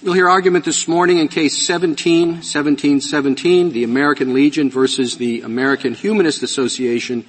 You'll hear argument this morning in case 17, 1717, the American Legion versus the American Humanist Association,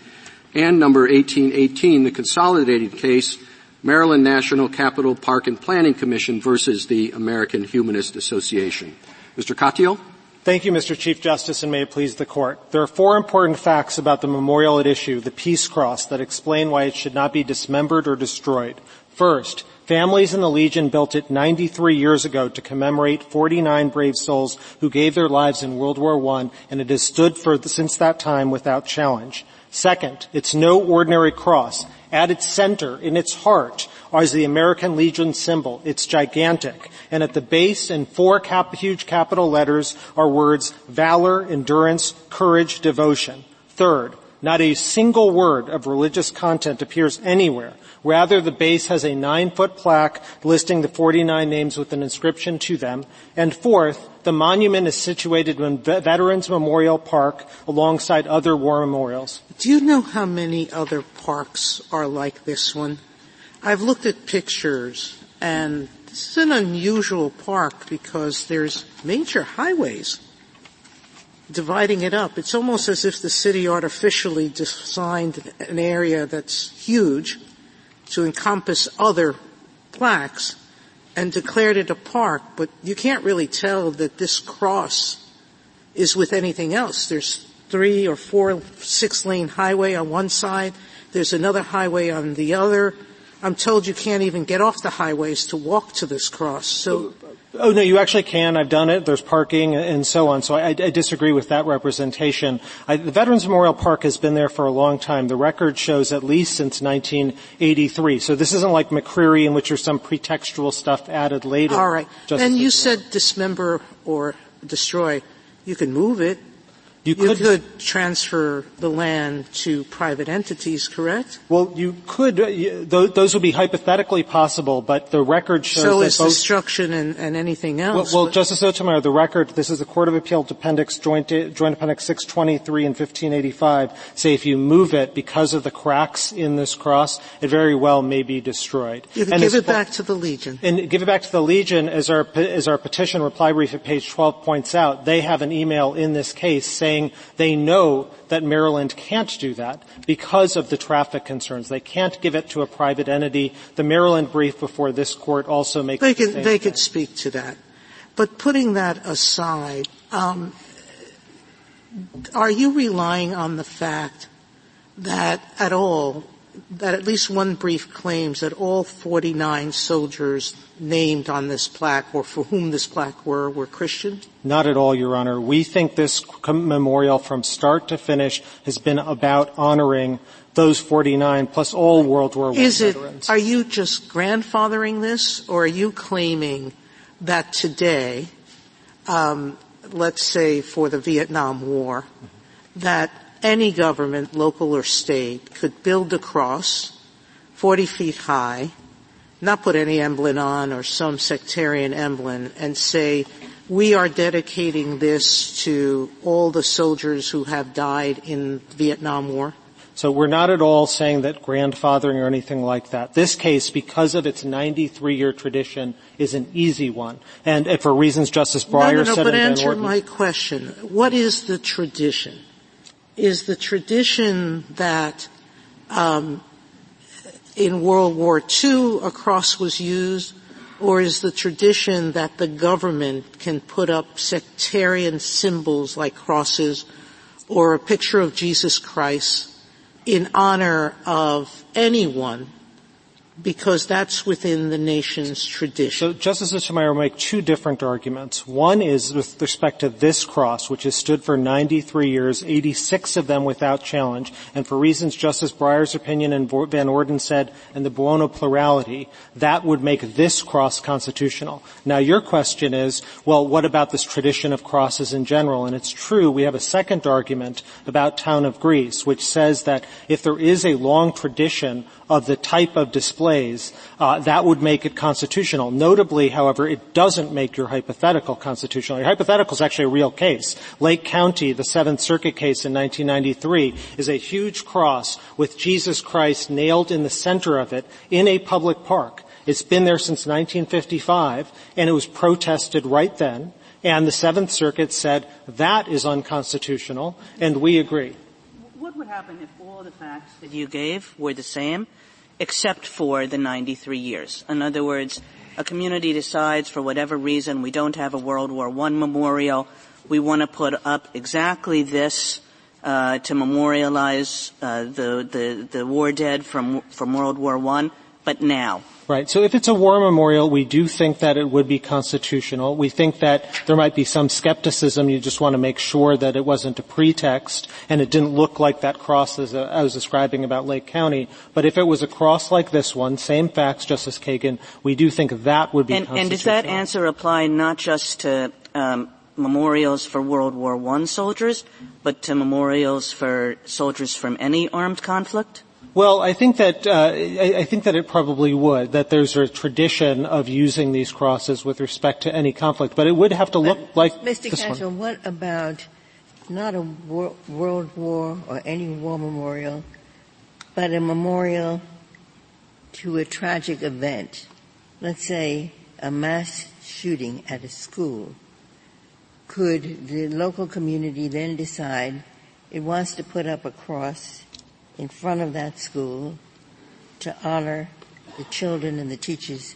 and number 1818, the consolidated case, Maryland National Capital Park and Planning Commission versus the American Humanist Association. Mr. Katyal? Thank you, Mr. Chief Justice, and may it please the Court. There are four important facts about the memorial at issue, the Peace Cross, that explain why it should not be dismembered or destroyed. First, Families in the Legion built it 93 years ago to commemorate 49 brave souls who gave their lives in World War I, and it has stood for since that time without challenge. Second, it's no ordinary cross. At its center, in its heart, is the American Legion symbol. It's gigantic. And at the base, in four cap- huge capital letters, are words valor, endurance, courage, devotion. Third, not a single word of religious content appears anywhere. Rather, the base has a nine-foot plaque listing the 49 names with an inscription to them. And fourth, the monument is situated in Veterans Memorial Park alongside other war memorials. Do you know how many other parks are like this one? I've looked at pictures and this is an unusual park because there's major highways dividing it up. It's almost as if the city artificially designed an area that's huge to encompass other plaques and declared it a park, but you can't really tell that this cross is with anything else. There's three or four six lane highway on one side. There's another highway on the other. I'm told you can't even get off the highways to walk to this cross. So Oh no, you actually can. I've done it. There's parking and so on. So I, I disagree with that representation. I, the Veterans Memorial Park has been there for a long time. The record shows at least since 1983. So this isn't like McCreary in which there's some pretextual stuff added later. All right. and you said dismember or destroy. You can move it. You could, you could, transfer the land to private entities, correct? Well, you could. Uh, those would be hypothetically possible, but the record shows so that is both, destruction and, and anything else. Well, well Justice Sotomayor, the record. This is the Court of Appeal Appendix Joint, Joint Appendix 623 and 1585. Say if you move it because of the cracks in this cross, it very well may be destroyed. You can and give it back to the Legion. And give it back to the Legion, as our as our petition reply brief at page 12 points out. They have an email in this case saying saying they know that Maryland can't do that because of the traffic concerns. They can't give it to a private entity. The Maryland brief before this court also makes they could the they could speak to that. But putting that aside, um, are you relying on the fact that at all that at least one brief claims that all 49 soldiers named on this plaque or for whom this plaque were were Christian? Not at all, Your Honor. We think this memorial from start to finish has been about honoring those 49 plus all World War I Is it. Are you just grandfathering this or are you claiming that today, um, let's say for the Vietnam War, that any government, local or state, could build a cross 40 feet high, not put any emblem on or some sectarian emblem and say, we are dedicating this to all the soldiers who have died in the Vietnam War? So we're not at all saying that grandfathering or anything like that. This case, because of its 93-year tradition, is an easy one. And for reasons Justice Breyer no, no, no, said but answer my question. What is the tradition? Is the tradition that um, in World War II a cross was used, or is the tradition that the government can put up sectarian symbols like crosses or a picture of Jesus Christ in honor of anyone because that's within the nation's tradition. So Justice Sotomayor will make two different arguments. One is with respect to this cross, which has stood for 93 years, 86 of them without challenge, and for reasons Justice Breyer's opinion and Van Orden said, and the Buono plurality, that would make this cross constitutional. Now your question is, well, what about this tradition of crosses in general? And it's true, we have a second argument about Town of Greece, which says that if there is a long tradition of the type of displays, uh, that would make it constitutional. Notably, however, it doesn't make your hypothetical constitutional. Your hypothetical is actually a real case. Lake County, the Seventh Circuit case in 1993, is a huge cross with Jesus Christ nailed in the center of it in a public park. It's been there since 1955, and it was protested right then. And the Seventh Circuit said that is unconstitutional, and we agree. What would happen if all the facts that you gave were the same, except for the 93 years? In other words, a community decides for whatever reason we don't have a World War I memorial, we want to put up exactly this uh, to memorialize uh, the, the, the war dead from from World War One, but now. Right. So if it's a war memorial, we do think that it would be constitutional. We think that there might be some skepticism. You just want to make sure that it wasn't a pretext and it didn't look like that cross as I was describing about Lake County. But if it was a cross like this one, same facts, Justice Kagan, we do think that would be and, constitutional. And does that answer apply not just to um, memorials for World War I soldiers, but to memorials for soldiers from any armed conflict? Well, I think that uh, I, think that it probably would. That there's a tradition of using these crosses with respect to any conflict, but it would have to look but, like Mr. this Castro, one. what about not a war, World War or any war memorial, but a memorial to a tragic event? Let's say a mass shooting at a school could the local community then decide it wants to put up a cross in front of that school to honor the children and the teachers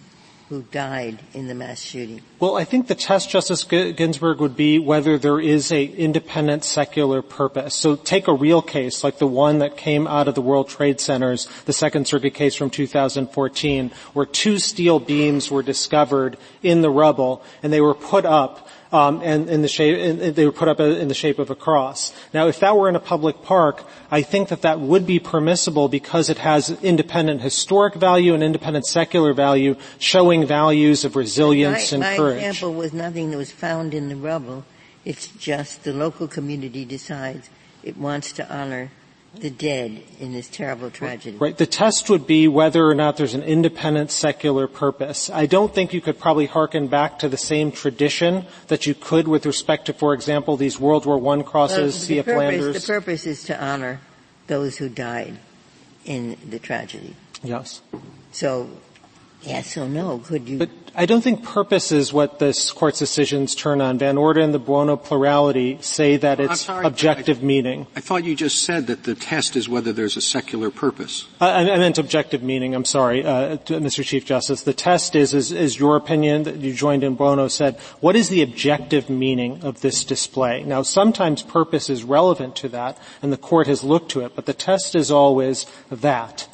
who died in the mass shooting? Well, I think the test, Justice Ginsburg, would be whether there is a independent secular purpose. So take a real case like the one that came out of the World Trade Centers, the Second Circuit case from 2014, where two steel beams were discovered in the rubble and they were put up um, and in the shape, and they were put up in the shape of a cross. Now, if that were in a public park, I think that that would be permissible because it has independent historic value and independent secular value, showing values of resilience my, and my courage. My example was nothing that was found in the rubble. It's just the local community decides it wants to honor the dead in this terrible tragedy. Right. The test would be whether or not there's an independent secular purpose. I don't think you could probably harken back to the same tradition that you could with respect to, for example, these World War I crosses, well, Sea of Flanders. The purpose is to honor those who died in the tragedy. Yes. So, yes or no, could you? But I don't think purpose is what this court's decisions turn on. Van Orden and the Buono plurality say that it's sorry, objective I, meaning. I thought you just said that the test is whether there's a secular purpose. I, I meant objective meaning. I'm sorry, uh, Mr. Chief Justice. The test is, is, is your opinion that you joined in Buono said, what is the objective meaning of this display? Now, sometimes purpose is relevant to that, and the court has looked to it, but the test is always that.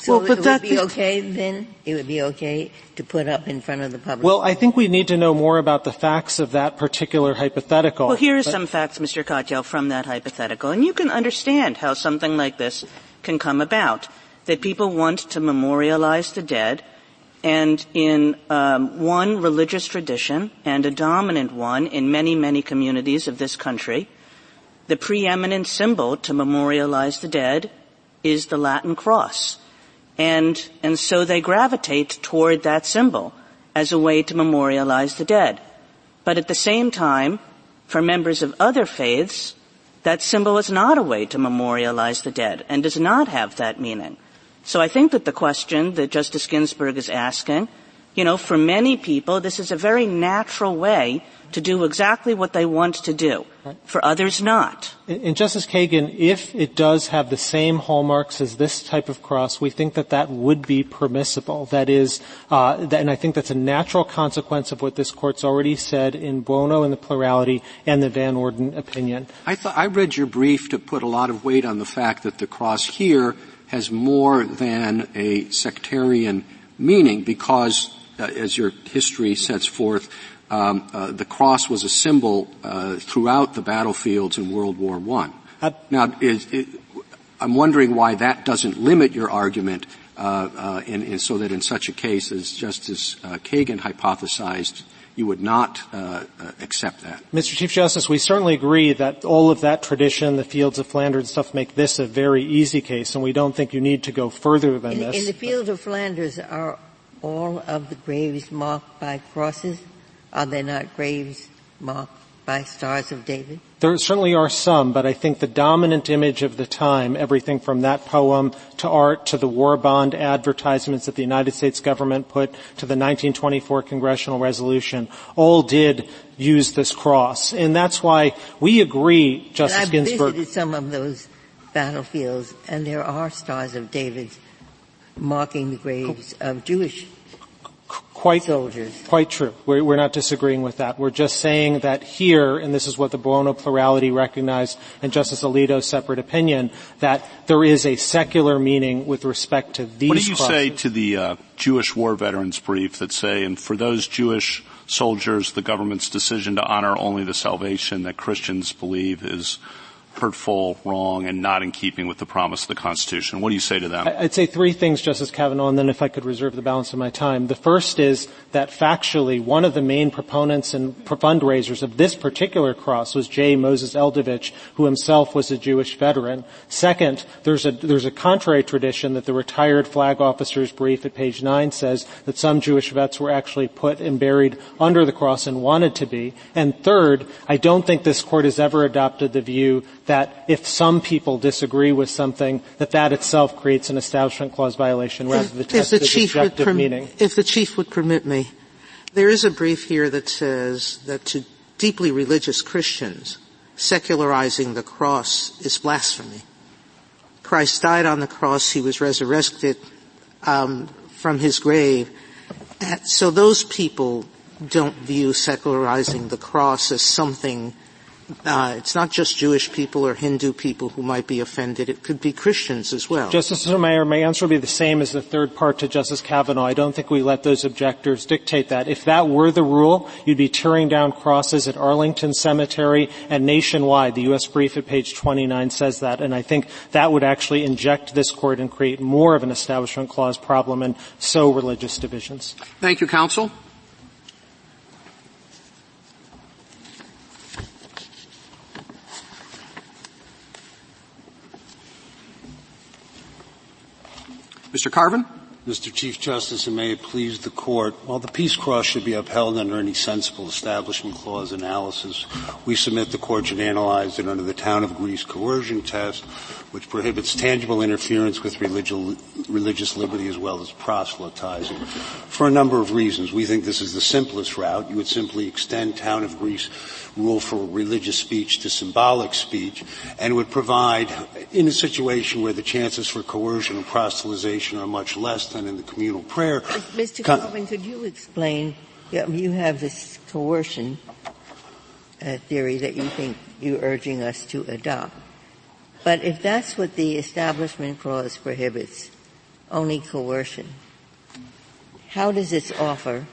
So well, but it that would be okay then? It would be okay to put up in front of the public? Well, I think we need to know more about the facts of that particular hypothetical. Well, here are some facts, Mr. Katyal, from that hypothetical. And you can understand how something like this can come about. That people want to memorialize the dead, and in um, one religious tradition, and a dominant one in many, many communities of this country, the preeminent symbol to memorialize the dead is the Latin cross. And, and so they gravitate toward that symbol as a way to memorialize the dead. But at the same time, for members of other faiths, that symbol is not a way to memorialize the dead and does not have that meaning. So I think that the question that Justice Ginsburg is asking, you know, for many people, this is a very natural way to do exactly what they want to do. For others, not. And Justice Kagan, if it does have the same hallmarks as this type of cross, we think that that would be permissible. That is, uh, that, and I think that's a natural consequence of what this court's already said in Buono and the plurality and the Van Orden opinion. I thought I read your brief to put a lot of weight on the fact that the cross here has more than a sectarian meaning because, as your history sets forth, um, uh, the cross was a symbol uh, throughout the battlefields in World War One. Uh, now, is, it, I'm wondering why that doesn't limit your argument, uh, uh, in, in so that in such a case as Justice uh, Kagan hypothesized, you would not accept that. Mr. Chief Justice, we certainly agree that all of that tradition, the fields of Flanders and stuff, make this a very easy case, and we don't think you need to go further than in, this. In the field of Flanders, are all of the graves marked by crosses? Are there not graves marked by Stars of David? There certainly are some, but I think the dominant image of the time, everything from that poem to art to the war bond advertisements that the United States government put to the 1924 congressional resolution, all did use this cross. And that's why we agree, Justice I've Ginsburg. visited some of those battlefields, and there are Stars of David marking the graves of Jewish quite soldiers. Quite true. We're, we're, not disagreeing with that. We're just saying that here, and this is what the Buono plurality recognized in Justice Alito's separate opinion, that there is a secular meaning with respect to these. What do you crosses. say to the uh, Jewish war veterans brief that say, and for those Jewish soldiers, the government's decision to honor only the salvation that Christians believe is hurtful, wrong, and not in keeping with the promise of the Constitution. What do you say to them? I'd say three things, Justice Kavanaugh, and then if I could reserve the balance of my time. The first is that factually, one of the main proponents and fundraisers of this particular cross was J. Moses Eldovich, who himself was a Jewish veteran. Second, there's a, there's a contrary tradition that the retired flag officer's brief at page nine says that some Jewish vets were actually put and buried under the cross and wanted to be. And third, I don't think this court has ever adopted the view that if some people disagree with something, that that itself creates an Establishment Clause violation rather than the test if the chief would objective meaning. If the chief would permit me, there is a brief here that says that to deeply religious Christians, secularizing the cross is blasphemy. Christ died on the cross, he was resurrected um, from his grave. So those people don't view secularizing the cross as something uh, it's not just Jewish people or Hindu people who might be offended. It could be Christians as well. Justice Sotomayor, my answer would be the same as the third part to Justice Kavanaugh. I don't think we let those objectors dictate that. If that were the rule, you'd be tearing down crosses at Arlington Cemetery and nationwide. The U.S. brief at page 29 says that, and I think that would actually inject this court and create more of an Establishment Clause problem and sow religious divisions. Thank you, counsel. Mr. Carvin? Mr. Chief Justice, and may it please the Court, while the Peace Cross should be upheld under any sensible Establishment Clause analysis, we submit the Court should analyze it under the Town of Greece coercion test, which prohibits tangible interference with religious liberty as well as proselytizing. For a number of reasons, we think this is the simplest route. You would simply extend Town of Greece rule for religious speech to symbolic speech and would provide, in a situation where the chances for coercion and proselytization are much less than in the communal prayer. Mr. Con- could you explain, you have this coercion uh, theory that you think you're urging us to adopt. But if that's what the Establishment Clause prohibits, only coercion, how does its offer,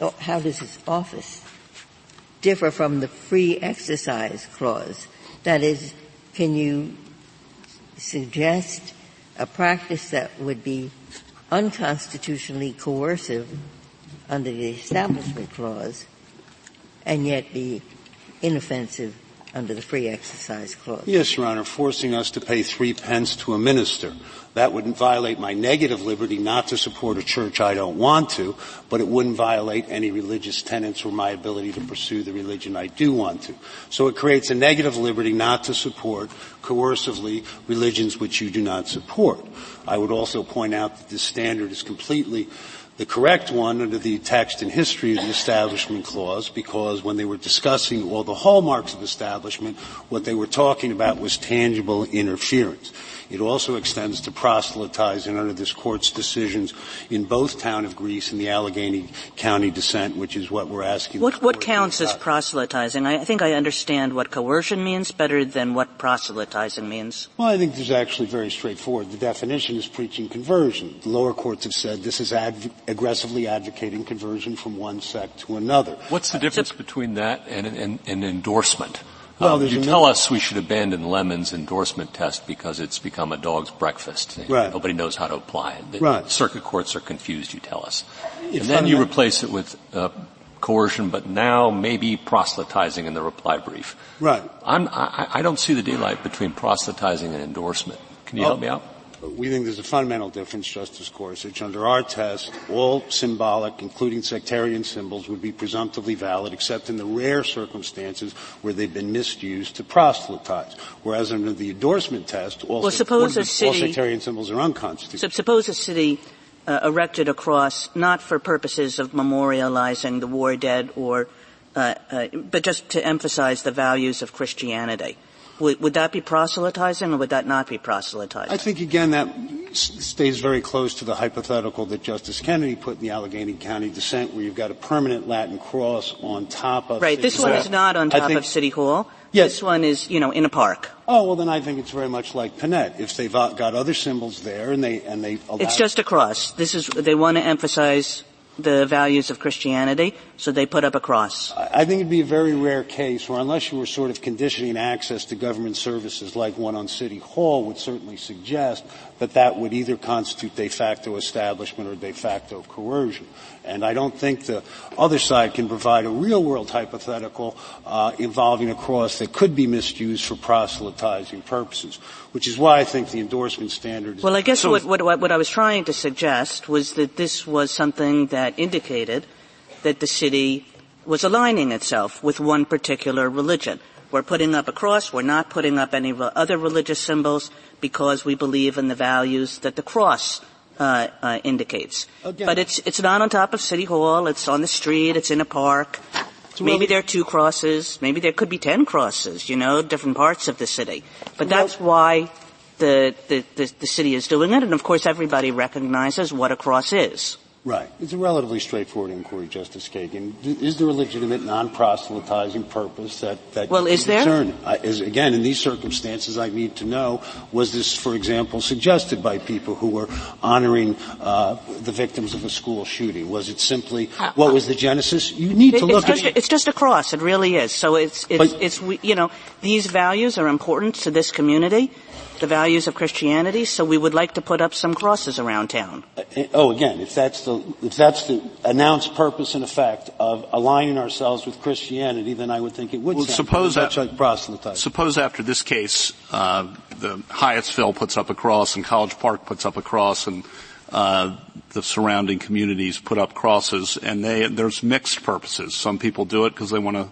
oh, how does its office differ from the free exercise clause? That is, can you suggest a practice that would be unconstitutionally coercive under the Establishment Clause and yet be inoffensive under the Free Exercise Clause? Yes, Your Honor, forcing us to pay three pence to a minister. That wouldn't violate my negative liberty not to support a church I don't want to, but it wouldn't violate any religious tenets or my ability to pursue the religion I do want to. So it creates a negative liberty not to support coercively religions which you do not support. I would also point out that this standard is completely the correct one under the text and history of the Establishment Clause because when they were discussing all the hallmarks of establishment, what they were talking about was tangible interference. It also extends to proselytizing under this court's decisions in both town of Greece and the Allegheny County dissent, which is what we're asking. What, what counts as proselytizing? I think I understand what coercion means better than what proselytizing means. Well, I think this is actually very straightforward. The definition is preaching conversion. The lower courts have said this is adv- aggressively advocating conversion from one sect to another. What's the uh, difference between that and an endorsement? Well, um, you tell us we should abandon Lemon's endorsement test because it's become a dog's breakfast. Right. Nobody knows how to apply it. The right. Circuit courts are confused, you tell us. If and then you replace it with uh, coercion, but now maybe proselytizing in the reply brief. Right. I'm, I, I don't see the daylight between proselytizing and endorsement. Can you help me out? We think there's a fundamental difference, Justice Gorsuch. Under our test, all symbolic, including sectarian symbols, would be presumptively valid, except in the rare circumstances where they've been misused to proselytize. Whereas under the endorsement test, all, well, suppose a city, all sectarian symbols are unconstitutional. Suppose a city uh, erected a cross not for purposes of memorializing the war dead or, uh, uh, but just to emphasize the values of Christianity. Would, would, that be proselytizing or would that not be proselytizing? I think again that stays very close to the hypothetical that Justice Kennedy put in the Allegheny County dissent where you've got a permanent Latin cross on top of Right, this one is not on top think, of City Hall. Yes. This one is, you know, in a park. Oh, well then I think it's very much like Pinette. If they've got other symbols there and they, and they It's just a cross. This is, they want to emphasize the values of Christianity, so they put up a cross. I think it'd be a very rare case where unless you were sort of conditioning access to government services like one on City Hall would certainly suggest that that would either constitute de facto establishment or de facto coercion. And I don't think the other side can provide a real world hypothetical uh, involving a cross that could be misused for proselytizing purposes, which is why I think the endorsement standard. Is Well, I guess so what, what, what I was trying to suggest was that this was something that indicated that the city was aligning itself with one particular religion. We're putting up a cross. We're not putting up any other religious symbols because we believe in the values that the cross uh, uh, indicates. Again. But it's it's not on top of City Hall. It's on the street. It's in a park. Maybe there are two crosses. Maybe there could be ten crosses. You know, different parts of the city. But that's why the, the, the, the city is doing it. And of course, everybody recognizes what a cross is. Right. It's a relatively straightforward inquiry, Justice Kagan. Is there a legitimate non-proselytizing purpose that, that well, is there? I, is, again, in these circumstances, I need to know, was this, for example, suggested by people who were honoring uh, the victims of a school shooting? Was it simply, uh, what was the genesis? You need to look it's at just, It's just a cross. It really is. So it's, it's, but, it's, you know, these values are important to this community the values of Christianity, so we would like to put up some crosses around town. Uh, oh, again, if that's the if that's the announced purpose and effect of aligning ourselves with Christianity, then I would think it would. Well, suppose much like proselytizing. Suppose after this case, uh, the Hyattsville puts up a cross and College Park puts up a cross and. Uh, the surrounding communities put up crosses, and they, there's mixed purposes. Some people do it because they want to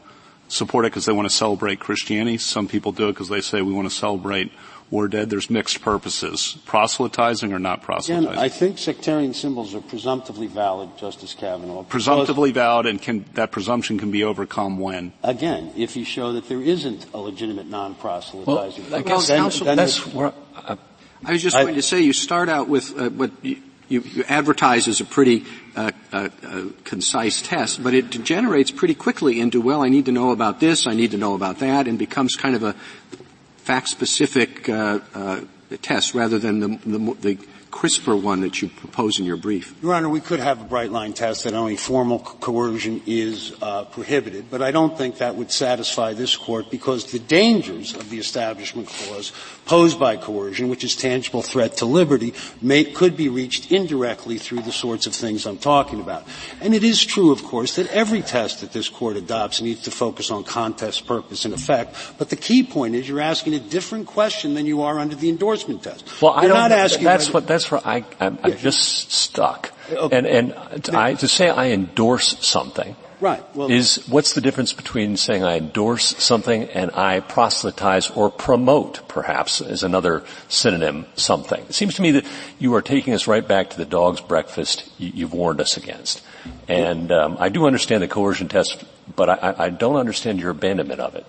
support it because they want to celebrate Christianity. Some people do it because they say we want to celebrate war dead, there's mixed purposes. Proselytizing or not proselytizing? Again, I think sectarian symbols are presumptively valid, Justice Kavanaugh. Presumptively valid, and can, that presumption can be overcome when? Again, if you show that there isn't a legitimate non-proselytizing. Well, I guess then, then that's where, uh, I was just I, going to say, you start out with uh, what you, you, you, advertise as a pretty uh, uh, uh, concise test, but it degenerates pretty quickly into, well, I need to know about this, I need to know about that, and becomes kind of a fact-specific uh, uh, test rather than the, the, the crisper one that you propose in your brief. Your Honor, we could have a bright line test that only formal coercion is uh, prohibited, but I don't think that would satisfy this court because the dangers of the Establishment Clause posed by coercion, which is tangible threat to liberty, may, could be reached indirectly through the sorts of things I'm talking about. And it is true, of course, that every test that this court adopts needs to focus on context, purpose, and effect. But the key point is you're asking a different question than you are under the endorsement test. Well, you're I don't. Not asking that's what. That's where I. I'm, I'm just stuck. Okay. And and I, to say I endorse something Right. Well, is what's the difference between saying I endorse something and I proselytize or promote, perhaps, is another synonym, something. It seems to me that you are taking us right back to the dog's breakfast you, have warned us against. And um, I do understand the coercion test, but I, I don't understand your abandonment of it.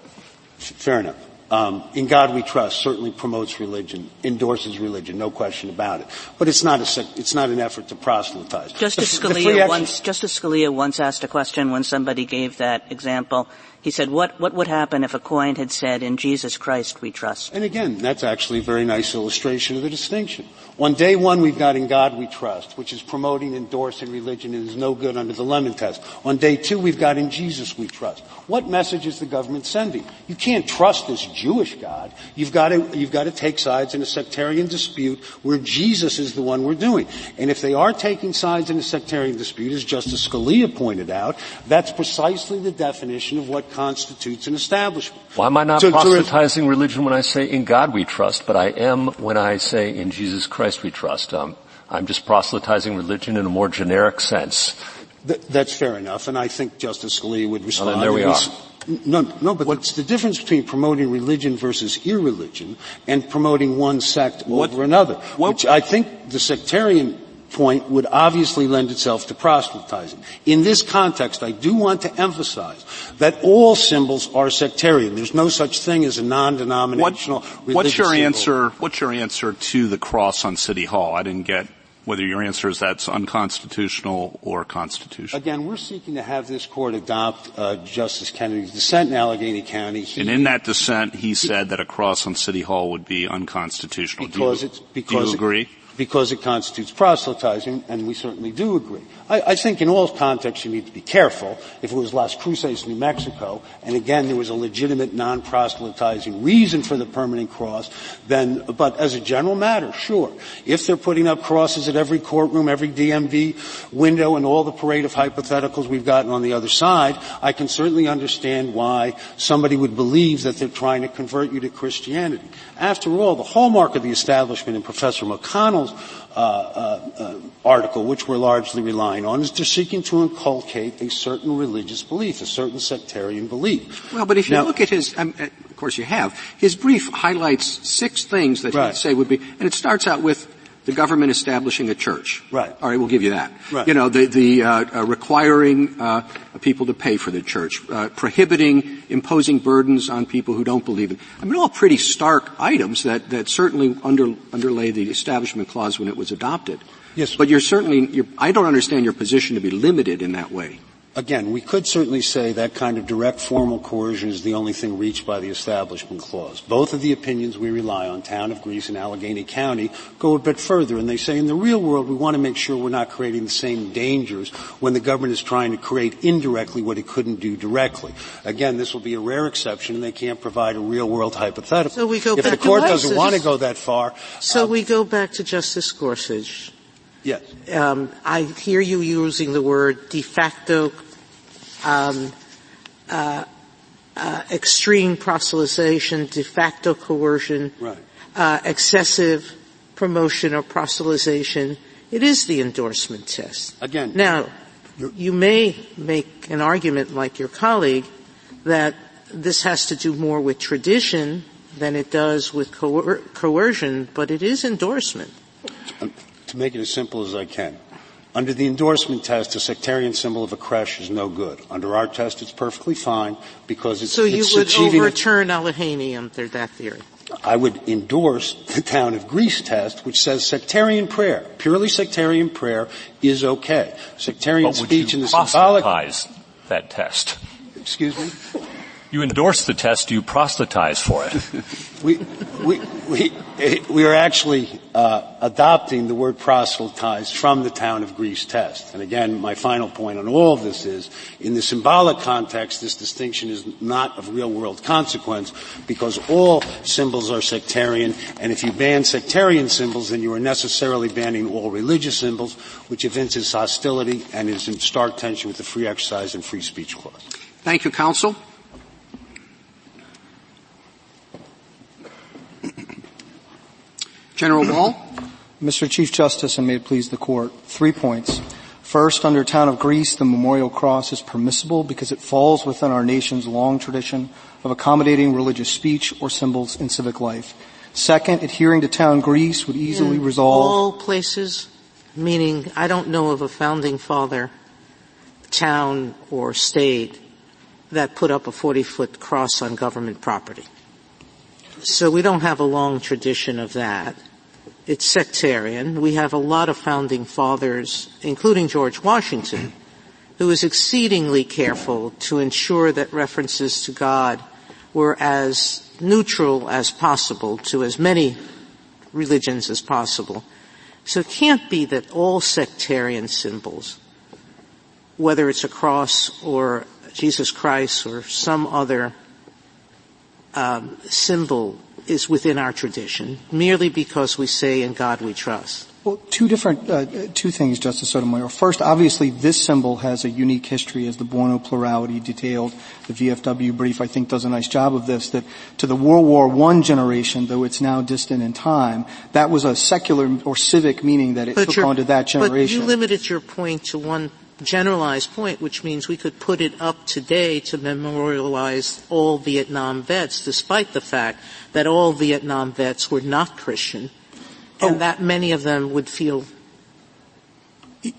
Fair enough. Um, in God we trust certainly promotes religion, endorses religion, no question about it. But it's not a it's not an effort to proselytize. Justice the, Scalia the once Justice Scalia once asked a question when somebody gave that example. He said, "What what would happen if a coin had said, "In Jesus Christ we trust"?" And again, that's actually a very nice illustration of the distinction. On day one, we've got in God we trust, which is promoting, endorsing religion and is no good under the Lemon test. On day two, we've got in Jesus we trust. What message is the government sending? You can't trust this Jewish God. You've got to, you've got to take sides in a sectarian dispute where Jesus is the one we're doing. And if they are taking sides in a sectarian dispute, as Justice Scalia pointed out, that's precisely the definition of what constitutes an establishment. Why am I not so, proselytizing so religion when I say in God we trust, but I am when I say in Jesus Christ we trust? Um, I'm just proselytizing religion in a more generic sense. Th- that's fair enough, and I think Justice Scalia would respond. Well, there we are. No, no, but what's the difference between promoting religion versus irreligion and promoting one sect what, over another? What, which I think the sectarian point would obviously lend itself to proselytizing. In this context, I do want to emphasize that all symbols are sectarian. There's no such thing as a non-denominational what, What's your symbol. answer, what's your answer to the cross on City Hall? I didn't get whether your answer is that's unconstitutional or constitutional. Again, we're seeking to have this court adopt uh, Justice Kennedy's dissent in Allegheny County. He, and in that dissent, he said that a cross on City Hall would be unconstitutional. Because do you, it's because do you agree? It, because it constitutes proselytizing, and we certainly do agree. I, I, think in all contexts you need to be careful. If it was Las Cruces, New Mexico, and again there was a legitimate non-proselytizing reason for the permanent cross, then, but as a general matter, sure. If they're putting up crosses at every courtroom, every DMV window, and all the parade of hypotheticals we've gotten on the other side, I can certainly understand why somebody would believe that they're trying to convert you to Christianity. After all, the hallmark of the establishment in Professor McConnell's Uh, uh, uh, article, which we're largely relying on, is they're seeking to inculcate a certain religious belief, a certain sectarian belief. Well, but if you now, look at his, um, of course you have, his brief highlights six things that right. he'd say would be, and it starts out with the government establishing a church. Right. All right, we'll give you that. Right. You know, the, the uh, uh, requiring uh, people to pay for the church, uh, prohibiting imposing burdens on people who don't believe in. I mean, all pretty stark items that that certainly under, underlay the Establishment Clause when it was adopted. Yes. But you're certainly, you're, I don't understand your position to be limited in that way. Again, we could certainly say that kind of direct formal coercion is the only thing reached by the Establishment Clause. Both of the opinions we rely on, Town of Greece and Allegheny County, go a bit further and they say in the real world we want to make sure we're not creating the same dangers when the government is trying to create indirectly what it couldn't do directly. Again, this will be a rare exception and they can't provide a real world hypothetical. So we go if back the court to doesn't want to go that far. So uh, we go back to Justice Gorsuch. Yes. Um, I hear you using the word de facto um, uh, uh, extreme proselytization, de facto coercion, right. uh, excessive promotion or proselytization. It is the endorsement test. Again. Now, you may make an argument like your colleague that this has to do more with tradition than it does with coer- coercion, but it is endorsement. To make it as simple as I can, under the endorsement test, a sectarian symbol of a creche is no good. Under our test, it's perfectly fine because it's, so you it's would overturn Allegheny under that theory. I would endorse the town of Greece test, which says sectarian prayer, purely sectarian prayer, is okay. Sectarian but speech in the symbolic that test. Excuse me. You endorse the test, do you proselytize for it. we, we, we, we are actually uh, adopting the word proselytize from the town of Greece test. And again, my final point on all of this is, in the symbolic context, this distinction is not of real world consequence because all symbols are sectarian, and if you ban sectarian symbols, then you are necessarily banning all religious symbols, which evinces hostility and is in stark tension with the free exercise and free speech clause. Thank you, counsel. General Wall. Mr. Chief Justice, and may it please the court, three points. First, under Town of Greece, the memorial cross is permissible because it falls within our nation's long tradition of accommodating religious speech or symbols in civic life. Second, adhering to Town Greece would easily in resolve all places, meaning I don't know of a founding father, town or state that put up a 40 foot cross on government property. So we don't have a long tradition of that. It's sectarian. We have a lot of founding fathers, including George Washington, who was exceedingly careful to ensure that references to God were as neutral as possible to as many religions as possible. So it can't be that all sectarian symbols, whether it's a cross or Jesus Christ or some other um, symbol is within our tradition merely because we say in God we trust? Well, two different, uh, two things, Justice Sotomayor. First, obviously, this symbol has a unique history, as the Buono plurality detailed. The VFW brief, I think, does a nice job of this. That to the World War I generation, though it's now distant in time, that was a secular or civic meaning that it but took on to that generation. But you limited your point to one generalized point, which means we could put it up today to memorialize all Vietnam vets, despite the fact that all Vietnam vets were not Christian and oh. that many of them would feel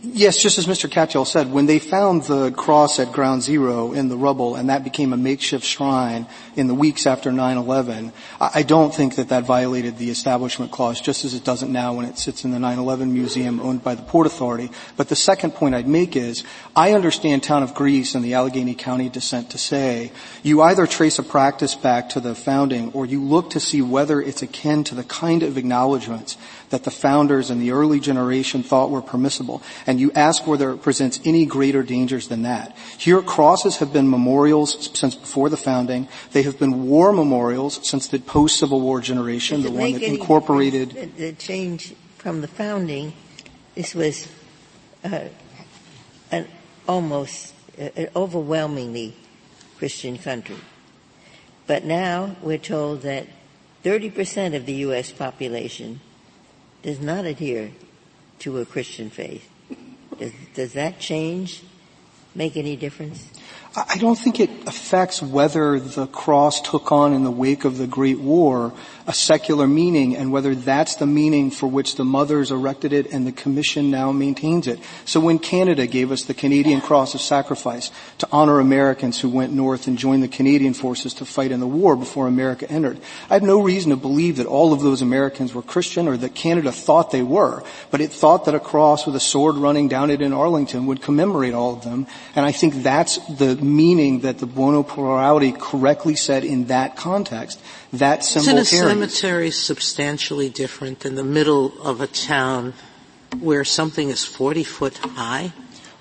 Yes, just as Mr. Katyal said, when they found the cross at ground zero in the rubble and that became a makeshift shrine in the weeks after 9-11, I don't think that that violated the establishment clause just as it doesn't now when it sits in the 9-11 museum owned by the Port Authority. But the second point I'd make is, I understand town of Greece and the Allegheny County dissent to say, you either trace a practice back to the founding or you look to see whether it's akin to the kind of acknowledgments that the founders and the early generation thought were permissible. And you ask whether it presents any greater dangers than that. Here, crosses have been memorials since before the founding. They have been war memorials since the post-Civil War generation, the one that incorporated. The change from the founding, this was uh, an almost uh, overwhelmingly Christian country. But now we're told that 30% of the U.S. population does not adhere to a Christian faith. Does, that change make any difference? I don't think it affects whether the cross took on in the wake of the Great War a secular meaning and whether that's the meaning for which the mothers erected it and the commission now maintains it. So when Canada gave us the Canadian Cross of Sacrifice to honor Americans who went north and joined the Canadian forces to fight in the war before America entered, I have no reason to believe that all of those Americans were Christian or that Canada thought they were, but it thought that a cross with a sword running down it in Arlington would commemorate all of them, and I think that's the meaning that the Buono Plurality correctly said in that context that symbol Isn't a cemetery substantially different than the middle of a town where something is 40 foot high?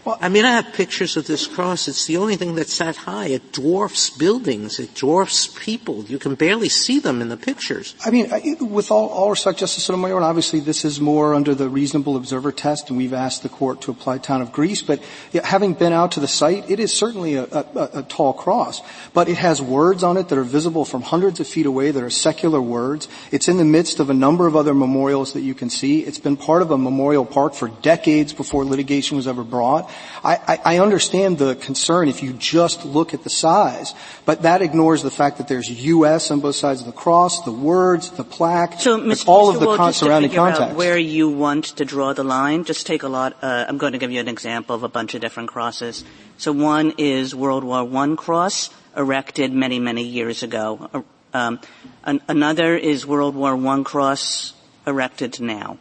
Well, I mean, I have pictures of this cross. It's the only thing that's that high. It dwarfs buildings. It dwarfs people. You can barely see them in the pictures. I mean, with all, all respect, Justice Sotomayor, and obviously this is more under the reasonable observer test, and we've asked the court to apply town of Greece, but having been out to the site, it is certainly a, a, a tall cross. But it has words on it that are visible from hundreds of feet away that are secular words. It's in the midst of a number of other memorials that you can see. It's been part of a memorial park for decades before litigation was ever brought. I, I, I understand the concern if you just look at the size, but that ignores the fact that there's U.S. on both sides of the cross, the words, the plaque, so, Mr. all Mr. of the Wall, con- surrounding context. where you want to draw the line, just take a lot. Uh, I'm going to give you an example of a bunch of different crosses. So one is World War I cross, erected many, many years ago. Uh, um, an- another is World War I cross, erected now.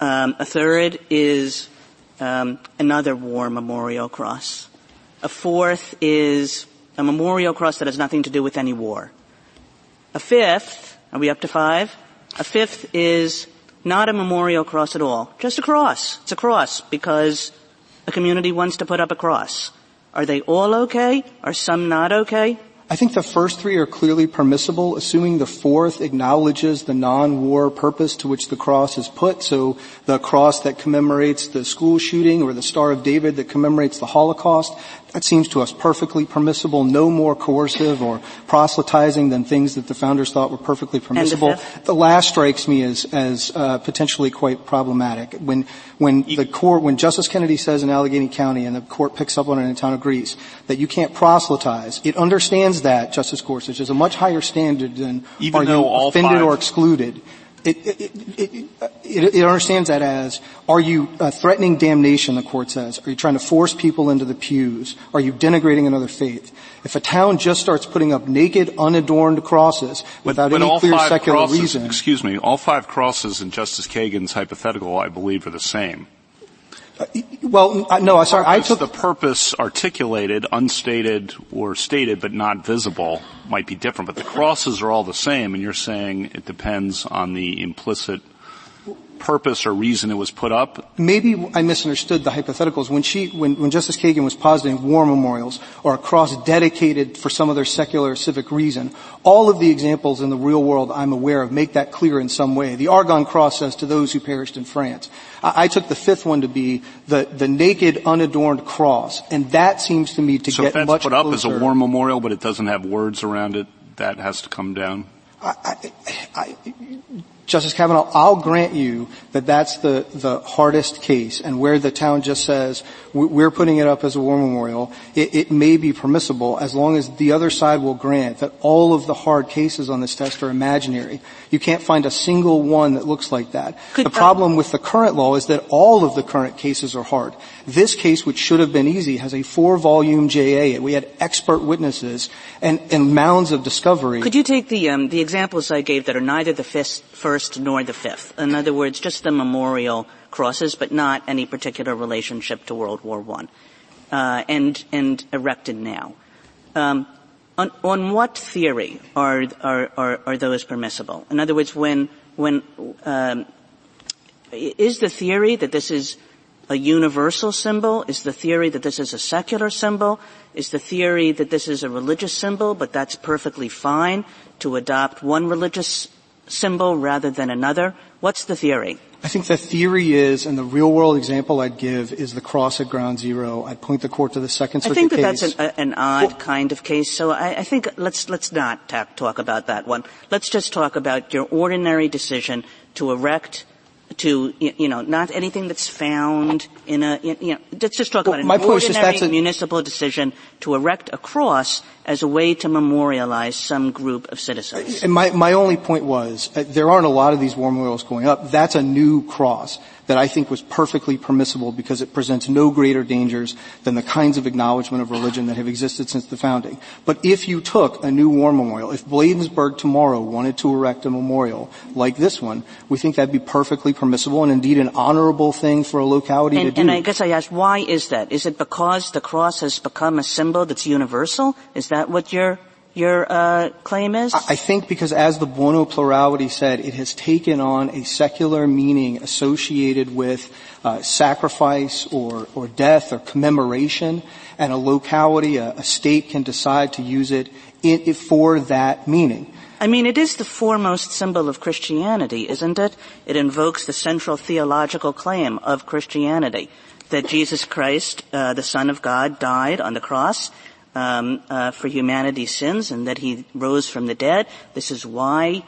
Um, a third is um, another war memorial cross. A fourth is a memorial cross that has nothing to do with any war. A fifth, are we up to five? A fifth is not a memorial cross at all, just a cross. It's a cross because a community wants to put up a cross. Are they all okay? Are some not okay? I think the first three are clearly permissible, assuming the fourth acknowledges the non-war purpose to which the cross is put. So the cross that commemorates the school shooting or the Star of David that commemorates the Holocaust, that seems to us perfectly permissible, no more coercive or proselytizing than things that the founders thought were perfectly permissible. The last strikes me as, as uh, potentially quite problematic. When, when the court, when Justice Kennedy says in Allegheny County and the court picks up on it in town of Greece, that you can't proselytize, it understands that, Justice Gorsuch, is a much higher standard than Even are you offended or excluded. It, it, it, it, understands that as, are you uh, threatening damnation, the court says? Are you trying to force people into the pews? Are you denigrating another faith? If a town just starts putting up naked, unadorned crosses without but, but any clear secular crosses, reason. Excuse me, all five crosses in Justice Kagan's hypothetical, I believe, are the same. Well, uh, no, sorry, I took the purpose articulated, unstated, or stated but not visible might be different, but the crosses are all the same, and you're saying it depends on the implicit purpose or reason it was put up? Maybe I misunderstood the hypotheticals. When she, when, when Justice Kagan was positing war memorials or a cross dedicated for some other secular civic reason, all of the examples in the real world I'm aware of make that clear in some way. The Argonne Cross says to those who perished in France. I, I took the fifth one to be the, the naked, unadorned cross, and that seems to me to so get if that's much put up as a war memorial, but it doesn't have words around it, that has to come down. I, I, Justice Kavanaugh, I'll grant you that that's the, the hardest case, and where the town just says, we're putting it up as a war memorial, it, it, may be permissible as long as the other side will grant that all of the hard cases on this test are imaginary. You can't find a single one that looks like that. Could, the problem with the current law is that all of the current cases are hard. This case, which should have been easy, has a four-volume JA. We had expert witnesses and, and mounds of discovery. Could you take the um, the examples I gave that are neither the first nor the fifth? In other words, just the memorial crosses, but not any particular relationship to World War One, uh, and and erected now. Um, on, on, what theory are, are, are, are those permissible? In other words, when when um, is the theory that this is a universal symbol? Is the theory that this is a secular symbol? Is the theory that this is a religious symbol, but that's perfectly fine to adopt one religious symbol rather than another? What's the theory? I think the theory is, and the real world example I'd give is the cross at ground zero. I'd point the court to the Second Circuit I think that case. that's an, a, an odd well, kind of case, so I, I, think let's, let's not talk about that one. Let's just talk about your ordinary decision to erect to, you know, not anything that's found in a, you know, let's just talk well, about an my point ordinary a, municipal decision to erect a cross as a way to memorialize some group of citizens. And my, my only point was, uh, there aren't a lot of these war memorials going up. That's a new cross that I think was perfectly permissible because it presents no greater dangers than the kinds of acknowledgement of religion that have existed since the founding. But if you took a new war memorial, if Bladensburg tomorrow wanted to erect a memorial like this one, we think that'd be perfectly permissible and indeed an honorable thing for a locality and, to do. And I guess I ask, why is that? Is it because the cross has become a symbol that's universal? Is that what your your uh, claim is? I think because, as the Buono plurality said, it has taken on a secular meaning associated with uh, sacrifice or or death or commemoration, and a locality, a, a state can decide to use it in, for that meaning. I mean, it is the foremost symbol of Christianity, isn't it? It invokes the central theological claim of Christianity that Jesus Christ, uh, the Son of God, died on the cross um, uh, for humanity's sins and that he rose from the dead. This is why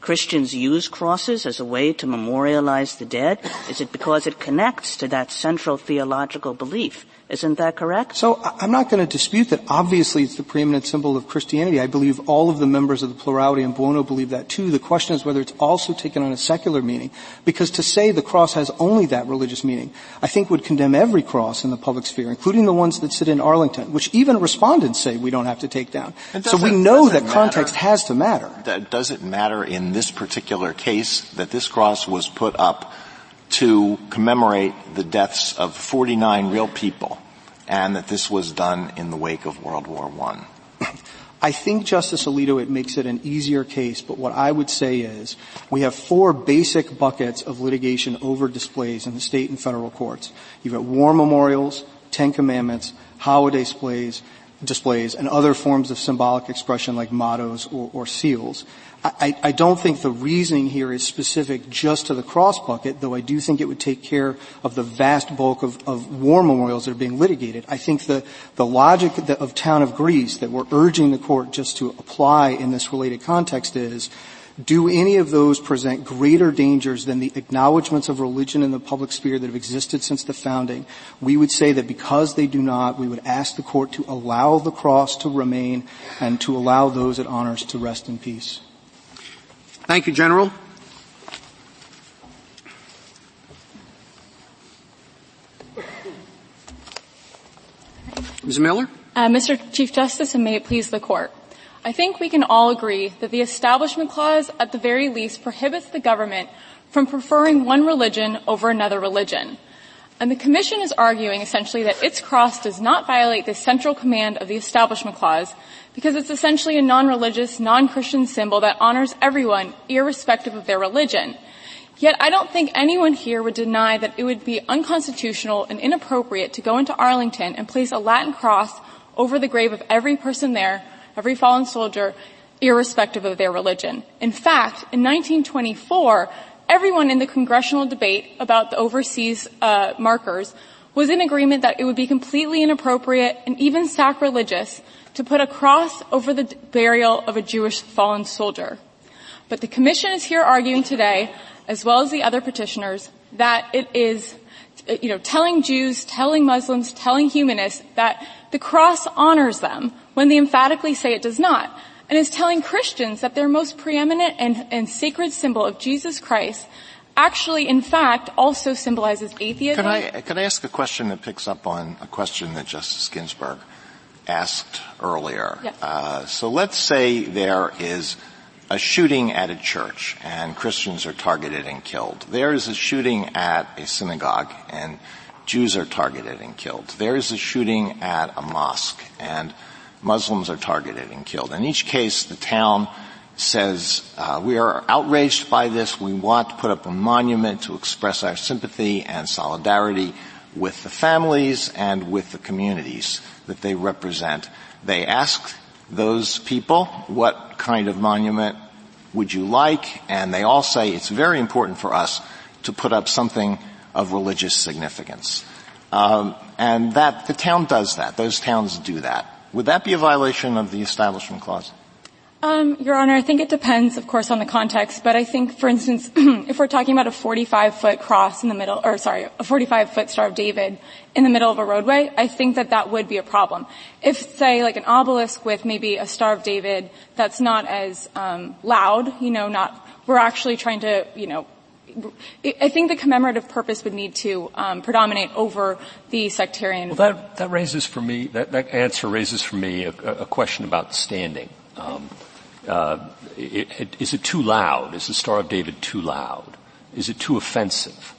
Christians use crosses as a way to memorialize the dead. Is it because it connects to that central theological belief? Isn't that correct? So I'm not going to dispute that obviously it's the preeminent symbol of Christianity. I believe all of the members of the plurality and Buono believe that too. The question is whether it's also taken on a secular meaning. Because to say the cross has only that religious meaning, I think would condemn every cross in the public sphere, including the ones that sit in Arlington, which even respondents say we don't have to take down. So we know that matter. context has to matter. Does it matter in this particular case that this cross was put up to commemorate the deaths of 49 real people and that this was done in the wake of World War I? I think, Justice Alito, it makes it an easier case, but what I would say is we have four basic buckets of litigation over displays in the state and federal courts. You've got war memorials, Ten Commandments, holiday displays, displays, and other forms of symbolic expression like mottos or, or seals. I, I, don't think the reasoning here is specific just to the cross bucket, though I do think it would take care of the vast bulk of, of war memorials that are being litigated. I think the, the logic of town of Greece that we're urging the court just to apply in this related context is, do any of those present greater dangers than the acknowledgments of religion in the public sphere that have existed since the founding? We would say that because they do not, we would ask the court to allow the cross to remain and to allow those it honors to rest in peace. Thank you, General. Ms. Miller? Uh, Mr. Chief Justice, and may it please the court. I think we can all agree that the Establishment Clause, at the very least, prohibits the government from preferring one religion over another religion. And the Commission is arguing essentially that its cross does not violate the central command of the Establishment Clause because it's essentially a non-religious, non-Christian symbol that honors everyone irrespective of their religion. Yet I don't think anyone here would deny that it would be unconstitutional and inappropriate to go into Arlington and place a Latin cross over the grave of every person there, every fallen soldier, irrespective of their religion. In fact, in 1924, everyone in the congressional debate about the overseas uh, markers was in agreement that it would be completely inappropriate and even sacrilegious to put a cross over the burial of a Jewish fallen soldier. But the Commission is here arguing today, as well as the other petitioners, that it is, you know, telling Jews, telling Muslims, telling humanists that the cross honors them when they emphatically say it does not. And is telling Christians that their most preeminent and, and sacred symbol of Jesus Christ actually, in fact, also symbolizes atheism. Could I, could I ask a question that picks up on a question that Justice Ginsburg asked earlier? Yes. Uh, so let's say there is a shooting at a church and Christians are targeted and killed. There is a shooting at a synagogue and Jews are targeted and killed. There is a shooting at a mosque and Muslims are targeted and killed. In each case, the town says, uh, we are outraged by this. We want to put up a monument to express our sympathy and solidarity with the families and with the communities that they represent. They ask those people, what kind of monument would you like? And they all say it's very important for us to put up something of religious significance. Um, and that the town does that. Those towns do that. Would that be a violation of the Establishment Clause? Um, Your Honor, I think it depends, of course, on the context. But I think, for instance, if we're talking about a 45-foot cross in the middle, or sorry, a 45-foot Star of David in the middle of a roadway, I think that that would be a problem. If, say, like an obelisk with maybe a Star of David that's not as um, loud, you know, not we're actually trying to, you know, I think the commemorative purpose would need to um, predominate over the sectarian. Well, that raises for me that answer raises for me a question about standing. Uh, is it too loud? Is the Star of David too loud? Is it too offensive?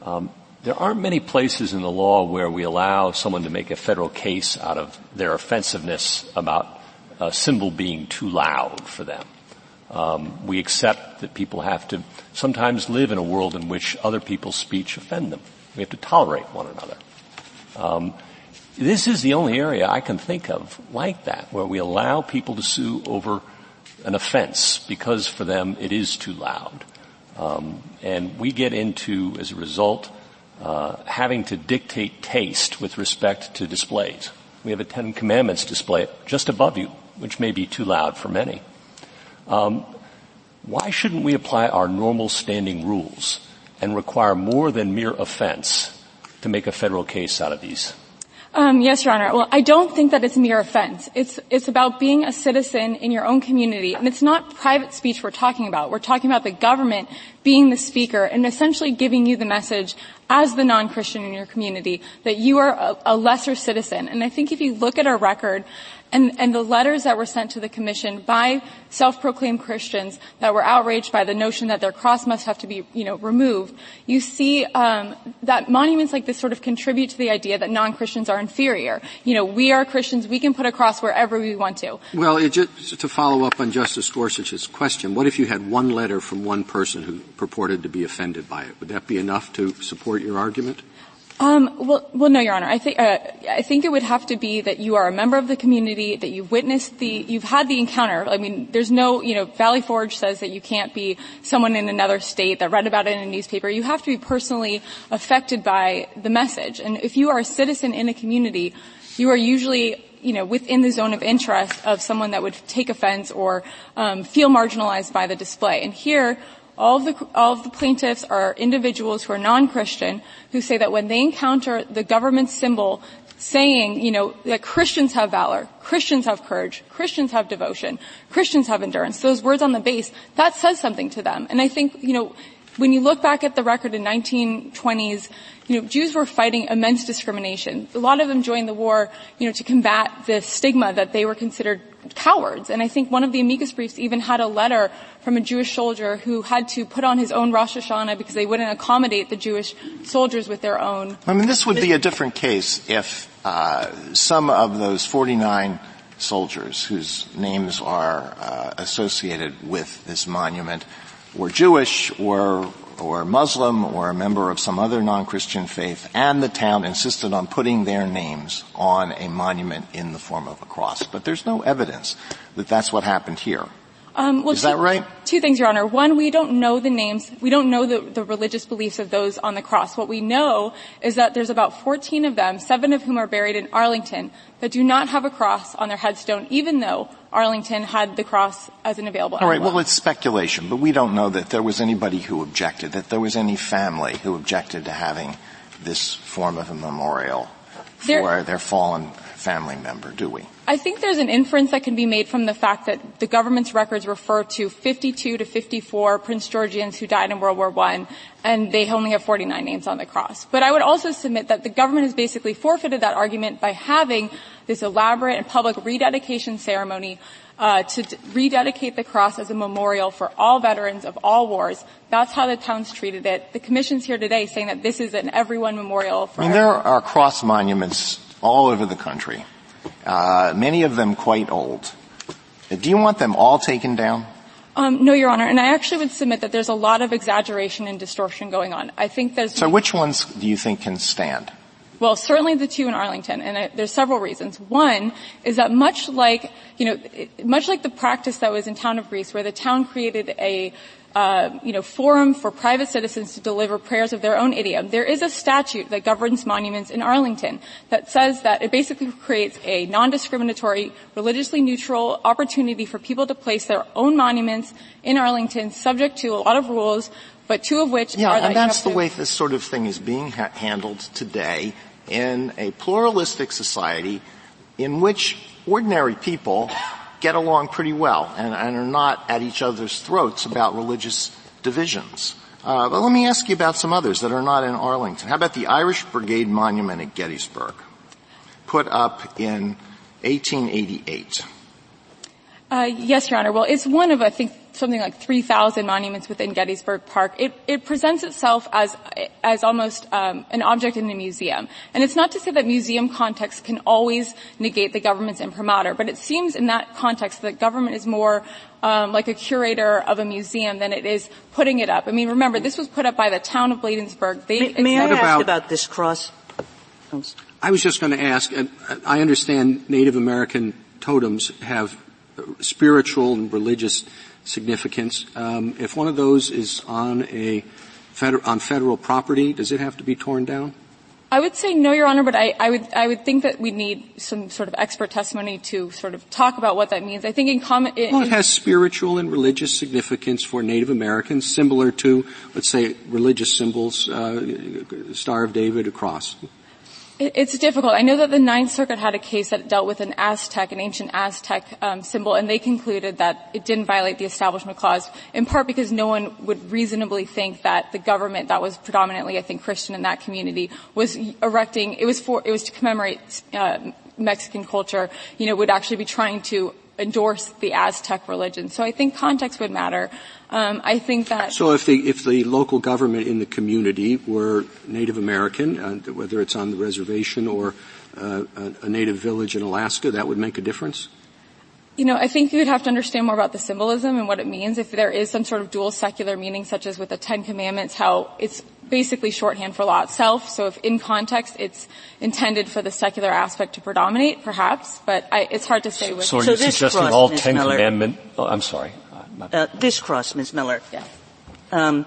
Um, there aren't many places in the law where we allow someone to make a federal case out of their offensiveness about a symbol being too loud for them. Um, we accept that people have to sometimes live in a world in which other people's speech offend them. We have to tolerate one another. Um, this is the only area I can think of like that, where we allow people to sue over an offense because for them it is too loud. Um, and we get into, as a result, uh, having to dictate taste with respect to displays. We have a Ten Commandments display just above you, which may be too loud for many. Um, why shouldn't we apply our normal standing rules and require more than mere offense to make a federal case out of these? Um, yes, Your Honor. Well, I don't think that it's mere offense. It's it's about being a citizen in your own community, and it's not private speech we're talking about. We're talking about the government being the speaker and essentially giving you the message as the non-Christian in your community that you are a, a lesser citizen. And I think if you look at our record, and, and the letters that were sent to the commission by self-proclaimed Christians that were outraged by the notion that their cross must have to be, you know, removed, you see um, that monuments like this sort of contribute to the idea that non-Christians are inferior. You know, we are Christians; we can put a cross wherever we want to. Well, just to follow up on Justice Gorsuch's question, what if you had one letter from one person who purported to be offended by it? Would that be enough to support your argument? Um, well, well, no, Your Honor. I think uh, I think it would have to be that you are a member of the community, that you've witnessed the, you've had the encounter. I mean, there's no, you know, Valley Forge says that you can't be someone in another state that read about it in a newspaper. You have to be personally affected by the message. And if you are a citizen in a community, you are usually you know, within the zone of interest of someone that would take offense or um, feel marginalized by the display. And here, all of the, all of the plaintiffs are individuals who are non-Christian who say that when they encounter the government symbol saying, you know, that Christians have valor, Christians have courage, Christians have devotion, Christians have endurance, those words on the base, that says something to them. And I think, you know, when you look back at the record in 1920s, you know, Jews were fighting immense discrimination. A lot of them joined the war, you know, to combat the stigma that they were considered cowards. And I think one of the amicus briefs even had a letter from a Jewish soldier who had to put on his own Rosh Hashanah because they wouldn't accommodate the Jewish soldiers with their own. I mean, this would be a different case if uh, some of those 49 soldiers whose names are uh, associated with this monument were Jewish or or Muslim or a member of some other non-Christian faith, and the town insisted on putting their names on a monument in the form of a cross. But there's no evidence that that's what happened here. Um, well, Is that two, right? Two things, Your Honor. One, we don't know the names. We don't know the, the religious beliefs of those on the cross. What we know is that there's about 14 of them, seven of whom are buried in Arlington, that do not have a cross on their headstone, even though Arlington had the cross as an available All right, emblem. well, it's speculation, but we don't know that there was anybody who objected, that there was any family who objected to having this form of a memorial for their fallen family member, do we? I think there's an inference that can be made from the fact that the government's records refer to 52 to 54 Prince Georgians who died in World War I, and they only have 49 names on the cross. But I would also submit that the government has basically forfeited that argument by having this elaborate and public rededication ceremony uh, to d- rededicate the cross as a memorial for all veterans of all wars. That's how the town's treated it. The commission's here today saying that this is an everyone memorial for I mean, there are cross monuments all over the country, uh, many of them quite old. Do you want them all taken down? Um, no, Your Honor, and I actually would submit that there's a lot of exaggeration and distortion going on. I think there's So which ones do you think can stand? Well, certainly the two in Arlington, and I, there's several reasons. One is that much like, you know, much like the practice that was in town of Greece, where the town created a, uh, you know, forum for private citizens to deliver prayers of their own idiom, there is a statute that governs monuments in Arlington that says that it basically creates a non-discriminatory, religiously neutral opportunity for people to place their own monuments in Arlington, subject to a lot of rules, but two of which Yeah, are that and that's the way this sort of thing is being ha- handled today in a pluralistic society in which ordinary people get along pretty well and, and are not at each other's throats about religious divisions. Uh, but let me ask you about some others that are not in Arlington. How about the Irish Brigade Monument at Gettysburg, put up in 1888? Uh, yes, Your Honor. Well, it's one of, I think, something like 3,000 monuments within Gettysburg Park. It, it presents itself as, as almost um, an object in a museum. And it's not to say that museum context can always negate the government's imprimatur, but it seems in that context that government is more um, like a curator of a museum than it is putting it up. I mean, remember, this was put up by the town of Bladensburg. They, May, may I it's- ask about- about this cross? I was just going to ask, and I understand Native American totems have spiritual and religious significance. Um, if one of those is on a feder- on federal property, does it have to be torn down? I would say no, Your Honor, but I, I would I would think that we need some sort of expert testimony to sort of talk about what that means. I think in common. Well, it has spiritual and religious significance for Native Americans, similar to, let's say, religious symbols, uh, Star of David, a cross. It- It's difficult. I know that the Ninth Circuit had a case that dealt with an Aztec, an ancient Aztec um, symbol, and they concluded that it didn't violate the Establishment Clause, in part because no one would reasonably think that the government that was predominantly, I think, Christian in that community was erecting. It was for. It was to commemorate uh, Mexican culture. You know, would actually be trying to endorse the Aztec religion. So I think context would matter. Um, I think that. So if the, if the local government in the community were Native American, uh, whether it's on the reservation or uh, a, a native village in Alaska, that would make a difference? You know, I think you would have to understand more about the symbolism and what it means. If there is some sort of dual secular meaning, such as with the Ten Commandments, how it's basically shorthand for law itself. So if in context it's intended for the secular aspect to predominate, perhaps, but I, it's hard to say with. So are So you this suggesting cross, all Ms. Ten Miller- Commandment, oh, I'm sorry. Uh, this cross, Ms. Miller, Yes. um,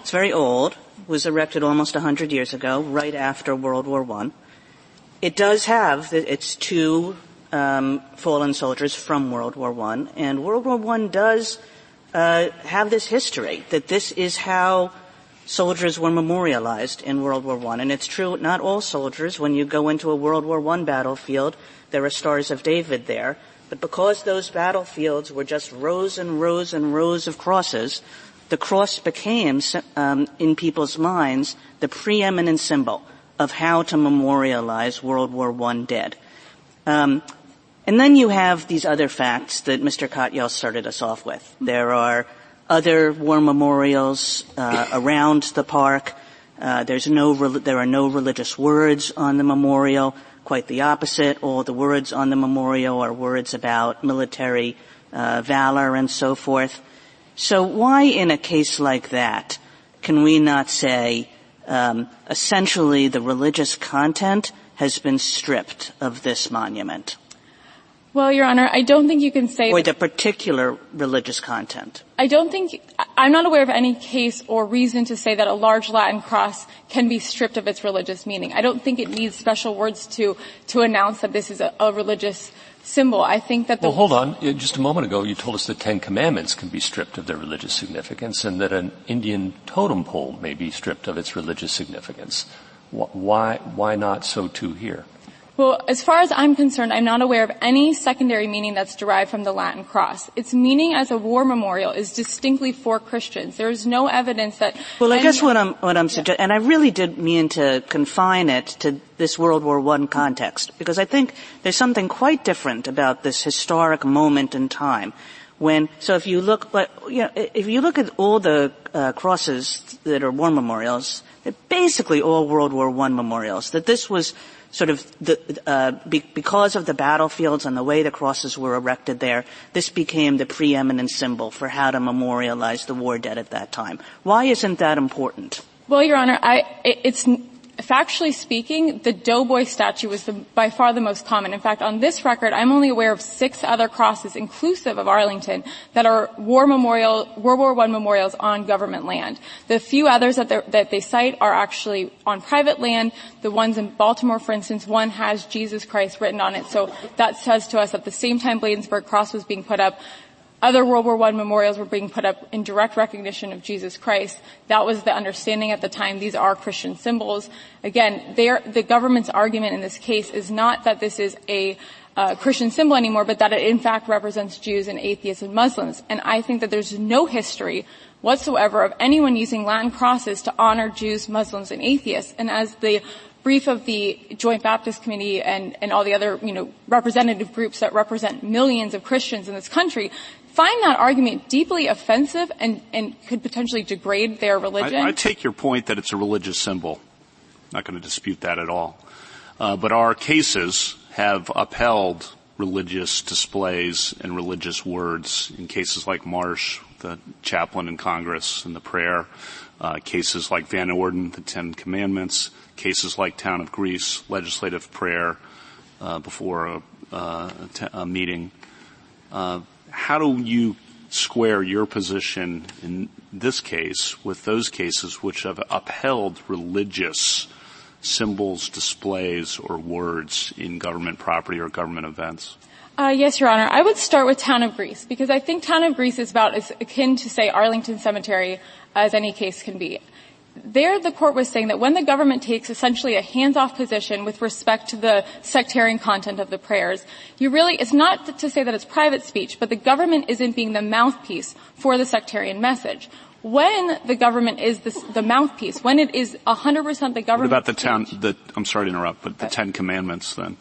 it's very old. Was erected almost 100 years ago, right after World War One. It does have its two um, fallen soldiers from World War One, and World War One does uh, have this history that this is how soldiers were memorialized in World War One. And it's true, not all soldiers. When you go into a World War One battlefield, there are stars of David there. But because those battlefields were just rows and rows and rows of crosses, the cross became, um, in people's minds, the preeminent symbol of how to memorialize World War I dead. Um, and then you have these other facts that Mr. Katyal started us off with. There are other war memorials uh, around the park. Uh, there's no, there are no religious words on the memorial. Quite the opposite. All the words on the memorial are words about military uh, valor and so forth. So why in a case like that can we not say um, essentially the religious content has been stripped of this monument? Well, Your Honor, I don't think you can say or the particular religious content. I don't think I'm not aware of any case or reason to say that a large Latin cross can be stripped of its religious meaning. I don't think it needs special words to to announce that this is a, a religious symbol. I think that the Well, hold on. Just a moment ago, you told us the Ten Commandments can be stripped of their religious significance and that an Indian totem pole may be stripped of its religious significance. Why, why not so too here? Well, as far as I'm concerned, I'm not aware of any secondary meaning that's derived from the Latin cross. Its meaning as a war memorial is distinctly for Christians. There is no evidence that. Well, I guess what I'm what I'm suggesting, and I really did mean to confine it to this World War One context because I think there's something quite different about this historic moment in time. When so, if you look, but you know, if you look at all the uh, crosses that are war memorials, they're basically all World War One memorials. That this was sort of the, uh, be, because of the battlefields and the way the crosses were erected there, this became the preeminent symbol for how to memorialize the war dead at that time. Why isn't that important? Well, Your Honor, I, it's factually speaking, the doughboy statue was the, by far the most common. In fact, on this record, I'm only aware of six other crosses, inclusive of Arlington, that are war memorial, World War I memorials on government land. The few others that, that they cite are actually on private land. The ones in Baltimore, for instance, one has Jesus Christ written on it. So that says to us at the same time Bladensburg Cross was being put up, other World War I memorials were being put up in direct recognition of Jesus Christ. That was the understanding at the time. These are Christian symbols. Again, the government's argument in this case is not that this is a uh, Christian symbol anymore, but that it in fact represents Jews and atheists and Muslims. And I think that there's no history whatsoever of anyone using Latin crosses to honor Jews, Muslims, and atheists. And as the brief of the Joint Baptist Committee and, and all the other, you know, representative groups that represent millions of Christians in this country find that argument deeply offensive and, and could potentially degrade their religion. I, I, take your point that it's a religious symbol. Not going to dispute that at all. Uh, but our cases have upheld religious displays and religious words in cases like Marsh, the chaplain in Congress and the prayer, uh, cases like Van Orden, the Ten Commandments, cases like Town of Greece, legislative prayer uh, before a, uh, a, t- a meeting. How do you square your position in this case with those cases which have upheld religious symbols, displays, or words in government property or government events? Uh, yes, Your Honor. I would start with Town of Greece because I think Town of Greece is about as akin to, say, Arlington Cemetery as any case can be there the court was saying that when the government takes essentially a hands-off position with respect to the sectarian content of the prayers, you really, it's not to say that it's private speech, but the government isn't being the mouthpiece for the sectarian message. When the government is the, the mouthpiece, when it is 100% the government. What about the town, the, I'm sorry to interrupt, but the Ten Commandments then?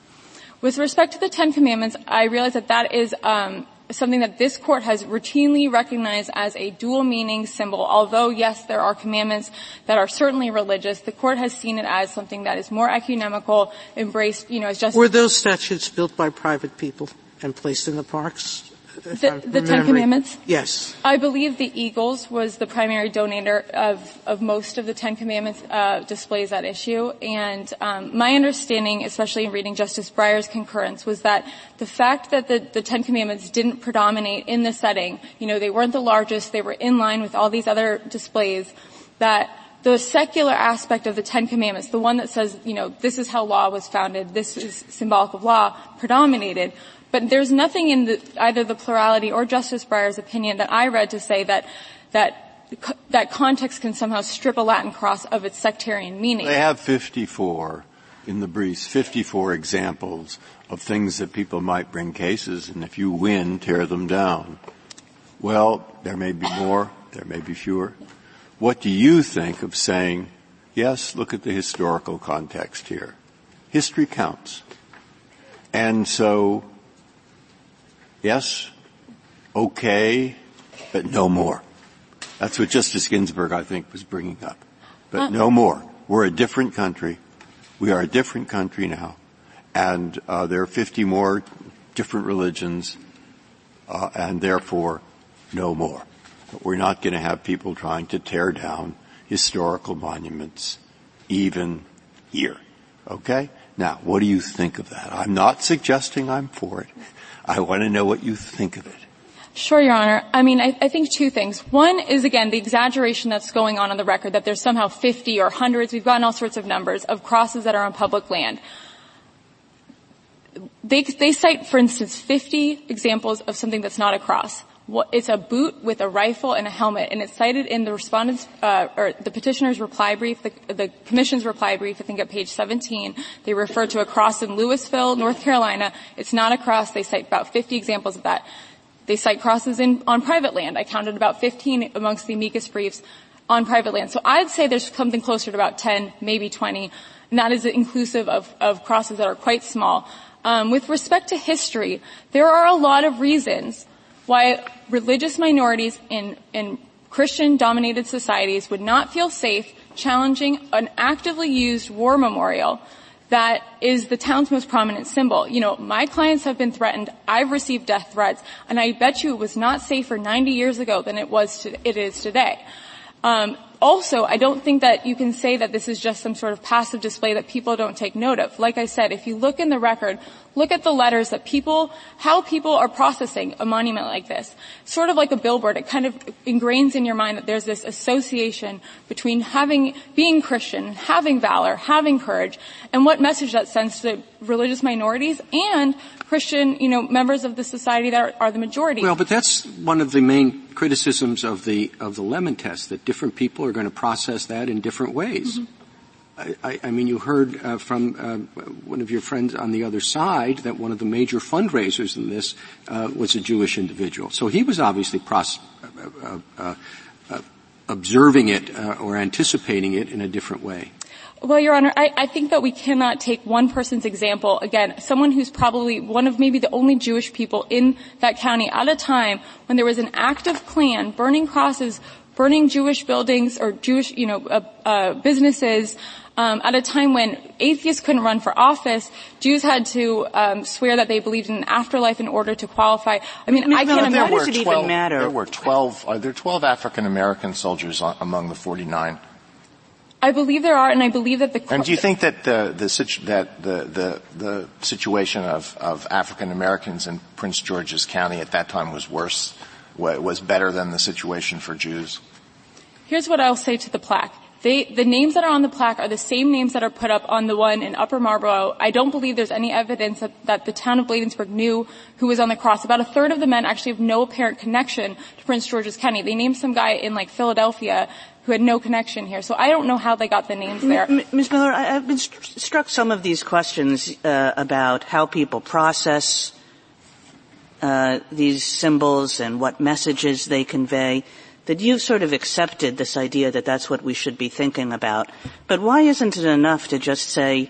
With respect to the Ten Commandments, I realize that that is um, something that this court has routinely recognized as a dual meaning symbol. Although, yes, there are commandments that are certainly religious, the court has seen it as something that is more ecumenical, embraced, you know, as just. Were those statues built by private people and placed in the parks? The, the Ten Commandments? Yes. I believe the Eagles was the primary donator of, of most of the Ten Commandments uh, displays at issue. And um, my understanding, especially in reading Justice Breyer's concurrence, was that the fact that the, the Ten Commandments didn't predominate in the setting, you know, they weren't the largest, they were in line with all these other displays, that the secular aspect of the Ten Commandments, the one that says, you know, this is how law was founded, this is symbolic of law, predominated. But there's nothing in the, either the plurality or Justice Breyer's opinion that I read to say that that that context can somehow strip a Latin cross of its sectarian meaning. They have 54 in the briefs, 54 examples of things that people might bring cases, and if you win, tear them down. Well, there may be more, there may be fewer. What do you think of saying, yes, look at the historical context here. History counts. And so Yes? Okay, but no more. That's what Justice Ginsburg, I think, was bringing up. But no more. We're a different country. We are a different country now. And uh, there are 50 more different religions, uh, and therefore, no more. But we're not going to have people trying to tear down historical monuments, even here. Okay? Now, what do you think of that? I'm not suggesting I'm for it. I want to know what you think of it. Sure, Your Honor. I mean, I, I, think two things. One is, again, the exaggeration that's going on on the record, that there's somehow 50 or hundreds, we've gotten all sorts of numbers, of crosses that are on public land. They, they cite, for instance, 50 examples of something that's not a cross. It's a boot with a rifle and a helmet, and it's cited in the respondent's, uh, or the petitioner's reply brief, the, the, commission's reply brief, I think at page 17. They refer to a cross in Louisville, North Carolina. It's not a cross. They cite about 50 examples of that. They cite crosses in, on private land. I counted about 15 amongst the amicus briefs on private land. So I'd say there's something closer to about 10, maybe 20, and that is inclusive of, of crosses that are quite small. Um, with respect to history, there are a lot of reasons why religious minorities in, in Christian-dominated societies would not feel safe challenging an actively used war memorial that is the town's most prominent symbol. You know, my clients have been threatened. I've received death threats, and I bet you it was not safer 90 years ago than it was to, it is today. Um, also, I don't think that you can say that this is just some sort of passive display that people don't take note of. Like I said, if you look in the record, look at the letters that people, how people are processing a monument like this. Sort of like a billboard, it kind of ingrains in your mind that there's this association between having, being Christian, having valor, having courage, and what message that sends to religious minorities and Christian, you know, members of the society that are, are, the majority. Well, but that's one of the main criticisms of the of the Lemon test that different people are going to process that in different ways. Mm-hmm. I, I, mean, you heard uh, from uh, one of your friends on the other side that one of the major fundraisers in this uh, was a Jewish individual. So he was obviously pros- uh, uh, uh, observing it or anticipating it in a different way. Well, Your Honor, I, I, think that we cannot take one person's example, again, someone who's probably one of maybe the only Jewish people in that county at a time when there was an active Klan burning crosses, burning Jewish buildings or Jewish, you know, uh, uh, businesses, um, at a time when atheists couldn't run for office, Jews had to um, swear that they believed in an afterlife in order to qualify. I mean, I can't imagine. Why does it 12, even matter? There were 12, are there 12 African American soldiers among the 49? I believe there are, and I believe that the. And do you think that the the that the the the situation of of African Americans in Prince George's County at that time was worse, was better than the situation for Jews? Here's what I'll say to the plaque. They, the names that are on the plaque are the same names that are put up on the one in Upper Marlboro. I don't believe there's any evidence that, that the town of Bladensburg knew who was on the cross. About a third of the men actually have no apparent connection to Prince George's County. They named some guy in like Philadelphia who had no connection here. So I don't know how they got the names there. Ms. Miller, I've been st- struck some of these questions uh, about how people process uh, these symbols and what messages they convey. That you've sort of accepted this idea that that's what we should be thinking about. But why isn't it enough to just say,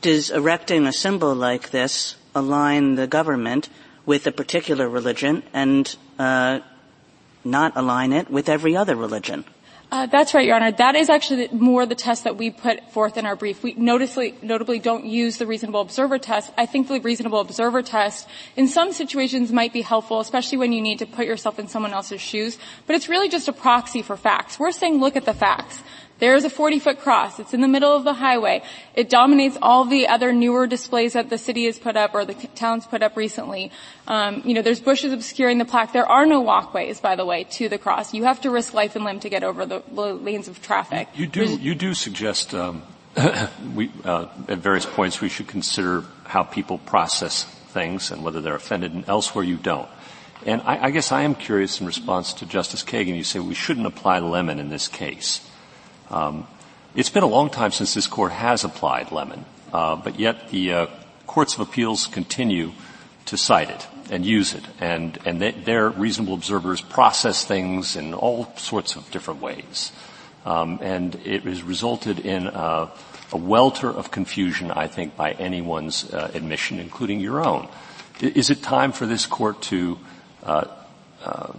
does erecting a symbol like this align the government with a particular religion and uh, not align it with every other religion? Uh, that's right, Your Honor. That is actually more the test that we put forth in our brief. We notably don't use the reasonable observer test. I think the reasonable observer test in some situations might be helpful, especially when you need to put yourself in someone else's shoes, but it's really just a proxy for facts. We're saying look at the facts. There's a 40 foot cross. It's in the middle of the highway. It dominates all the other newer displays that the city has put up or the town's put up recently. Um, you know, there's bushes obscuring the plaque. There are no walkways, by the way, to the cross. You have to risk life and limb to get over the, the lanes of traffic. You do, you do suggest, um, we, uh, at various points we should consider how people process things and whether they're offended and elsewhere you don't. And I, I guess I am curious in response to Justice Kagan, you say we shouldn't apply Lemon in this case. Um, it's been a long time since this court has applied Lemon, uh, but yet the uh, courts of appeals continue to cite it and use it, and and they, their reasonable observers process things in all sorts of different ways, um, and it has resulted in a, a, welter of confusion, I think, by anyone's uh, admission, including your own. Is it time for this court to uh, uh,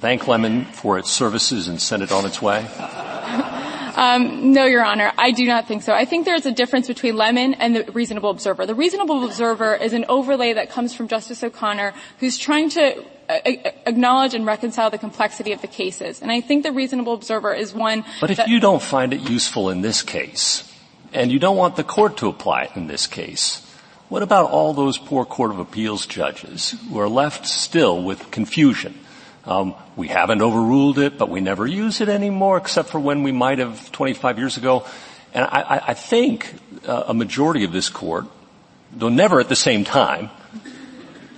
thank Lemon for its services and send it on its way? Um, no, Your Honor, I do not think so. I think there's a difference between Lemon and the reasonable observer. The reasonable observer is an overlay that comes from Justice O'Connor, who's trying to acknowledge and reconcile the complexity of the cases. And I think the reasonable observer is one. But if you don't find it useful in this case, and you don't want the court to apply it in this case, what about all those poor Court of Appeals judges who are left still with confusion? Um, we haven't overruled it, but we never use it anymore, except for when we might have 25 years ago. And I, I think uh, a majority of this court, though never at the same time,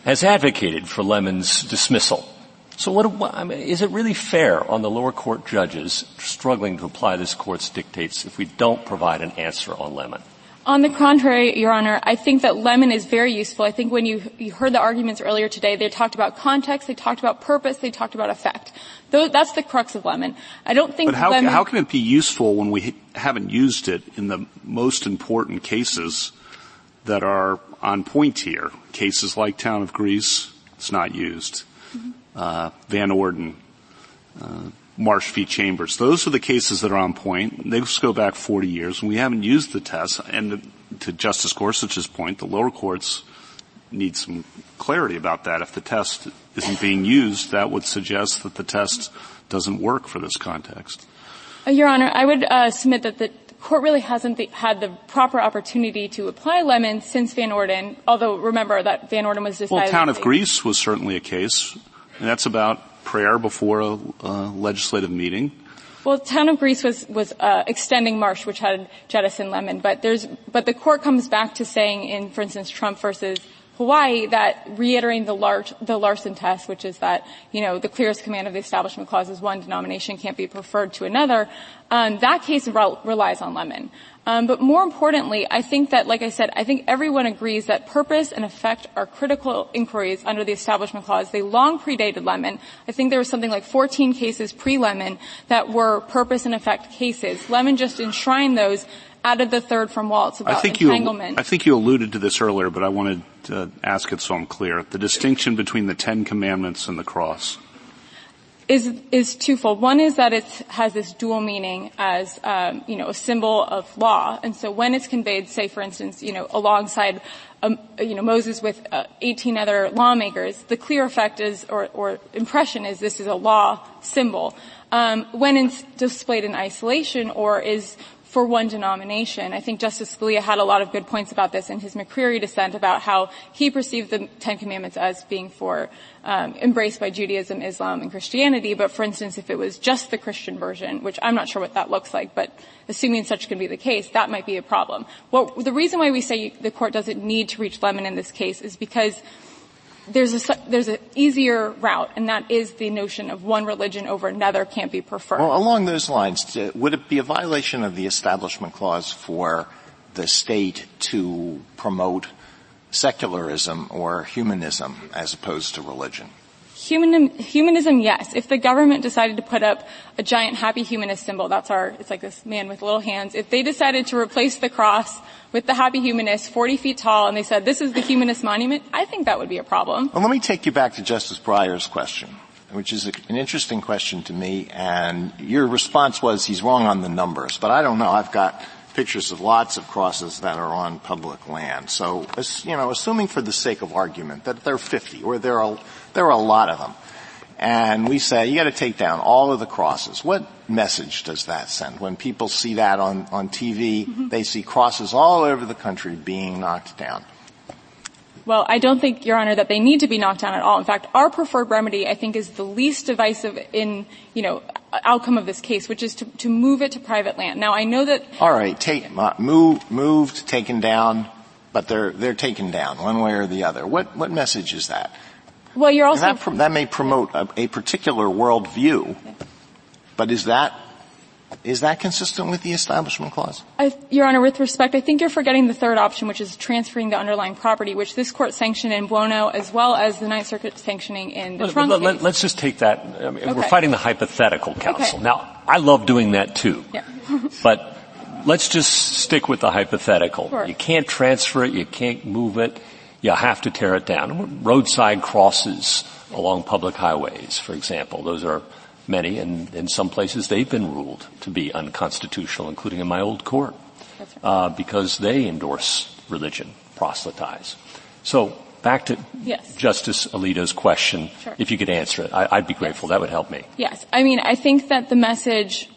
has advocated for Lemon's dismissal. So what, I mean, is it really fair on the lower court judges struggling to apply this court's dictates if we don't provide an answer on Lemon? On the contrary, Your Honor, I think that lemon is very useful. I think when you, you heard the arguments earlier today, they talked about context, they talked about purpose, they talked about effect. Those, that's the crux of lemon. I don't think but how, lemon, how can it be useful when we haven't used it in the most important cases that are on point here? Cases like Town of Greece, it's not used. Mm-hmm. Uh, Van Orden, uh, Marsh v. Chambers. Those are the cases that are on point. They go back 40 years, and we haven't used the test. And to Justice Gorsuch's point, the lower courts need some clarity about that. If the test isn't being used, that would suggest that the test doesn't work for this context. Uh, Your Honor, I would uh, submit that the court really hasn't the, had the proper opportunity to apply Lemon since Van Orden, although remember that Van Orden was decided. Well, Town of Greece was certainly a case, and that's about prayer before a, a legislative meeting. Well, town of Greece was was uh, extending Marsh, which had jettison Lemon, but there's but the court comes back to saying in, for instance, Trump versus Hawaii that reiterating the, Lar- the Larson test, which is that, you know, the clearest command of the Establishment Clause is one denomination can't be preferred to another, um, that case re- relies on Lemon. Um, but more importantly, I think that, like I said, I think everyone agrees that purpose and effect are critical inquiries under the Establishment Clause. They long predated Lemon. I think there was something like 14 cases pre-Lemon that were purpose and effect cases. Lemon just enshrined those added the third from Walz about I think entanglement. You, I think you alluded to this earlier, but I wanted to ask it so I'm clear. The distinction between the Ten Commandments and the cross is is twofold. One is that it has this dual meaning as um, you know a symbol of law, and so when it's conveyed, say for instance, you know alongside um, you know Moses with uh, 18 other lawmakers, the clear effect is or, or impression is this is a law symbol. Um, when it's displayed in isolation or is for one denomination. I think Justice Scalia had a lot of good points about this in his McCreary dissent about how he perceived the Ten Commandments as being for um, embraced by Judaism, Islam, and Christianity. But for instance, if it was just the Christian version, which I'm not sure what that looks like, but assuming such can be the case, that might be a problem. Well, the reason why we say the court doesn't need to reach Lemon in this case is because there's a there's an easier route, and that is the notion of one religion over another can't be preferred. Well, along those lines, uh, would it be a violation of the Establishment Clause for the state to promote secularism or humanism as opposed to religion? Humanism, humanism, yes. If the government decided to put up a giant happy humanist symbol, that's our, it's like this man with little hands. If they decided to replace the cross with the happy humanist, 40 feet tall, and they said, this is the humanist monument, I think that would be a problem. Well, let me take you back to Justice Breyer's question, which is an interesting question to me, and your response was he's wrong on the numbers, but I don't know. I've got pictures of lots of crosses that are on public land. So, you know, assuming for the sake of argument that there are 50 or there are, there are a lot of them, and we say you got to take down all of the crosses. What message does that send? When people see that on on TV, mm-hmm. they see crosses all over the country being knocked down. Well, I don't think, Your Honor, that they need to be knocked down at all. In fact, our preferred remedy, I think, is the least divisive in, you know, outcome of this case, which is to, to move it to private land. Now, I know that. All right, take, uh, move, moved, taken down, but they're they're taken down one way or the other. What what message is that? Well, you're also that, that may promote a, a particular worldview, but is that is that consistent with the Establishment Clause? I, Your Honor, with respect, I think you're forgetting the third option, which is transferring the underlying property, which this court sanctioned in Buono as well as the Ninth Circuit sanctioning in the let, Trunk let, Let's just take that. I mean, okay. We're fighting the hypothetical counsel. Okay. Now, I love doing that too. Yeah. but let's just stick with the hypothetical. Sure. You can't transfer it. You can't move it. You have to tear it down. Roadside crosses along public highways, for example. Those are many, and in some places they've been ruled to be unconstitutional, including in my old court, uh, because they endorse religion, proselytize. So back to Yes. Justice Alito's question, Sure. if you could answer it, I, I'd be grateful. That would help me. Yes. I mean, I think that the message,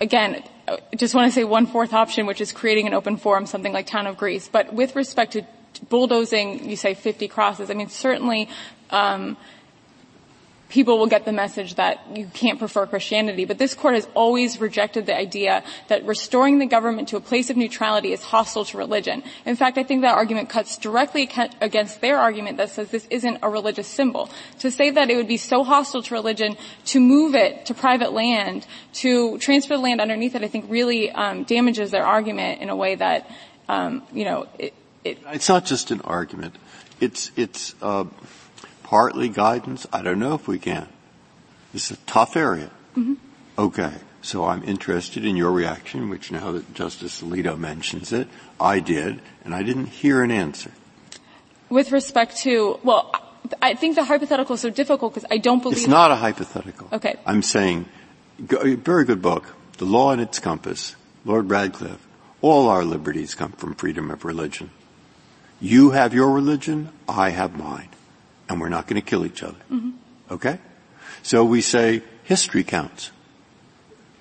again, I just want to say one fourth option, which is creating an open forum, something like Town of Greece. But with respect to bulldozing, you say 50 crosses, I mean, certainly, um, people will get the message that you can't prefer Christianity. But this court has always rejected the idea that restoring the government to a place of neutrality is hostile to religion. In fact, I think that argument cuts directly against their argument that says this isn't a religious symbol. To say that it would be so hostile to religion to move it to private land, to transfer the land underneath it, I think really um, damages their argument in a way that, um, you know, It's not just an argument. It's, it's, uh, partly guidance. I don't know if we can. This is a tough area. Mm-hmm. Okay. So I'm interested in your reaction, which now that Justice Alito mentions it, I did, and I didn't hear an answer. with respect to, well, I think the hypothetical is so difficult because I don't believe It's not a hypothetical. Okay. I'm saying, very good book, The Law and Its Compass, Lord Radcliffe. All our liberties come from freedom of religion. You have your religion, I have mine. And we're not going to kill each other. Mhm. Okay? So we say history counts.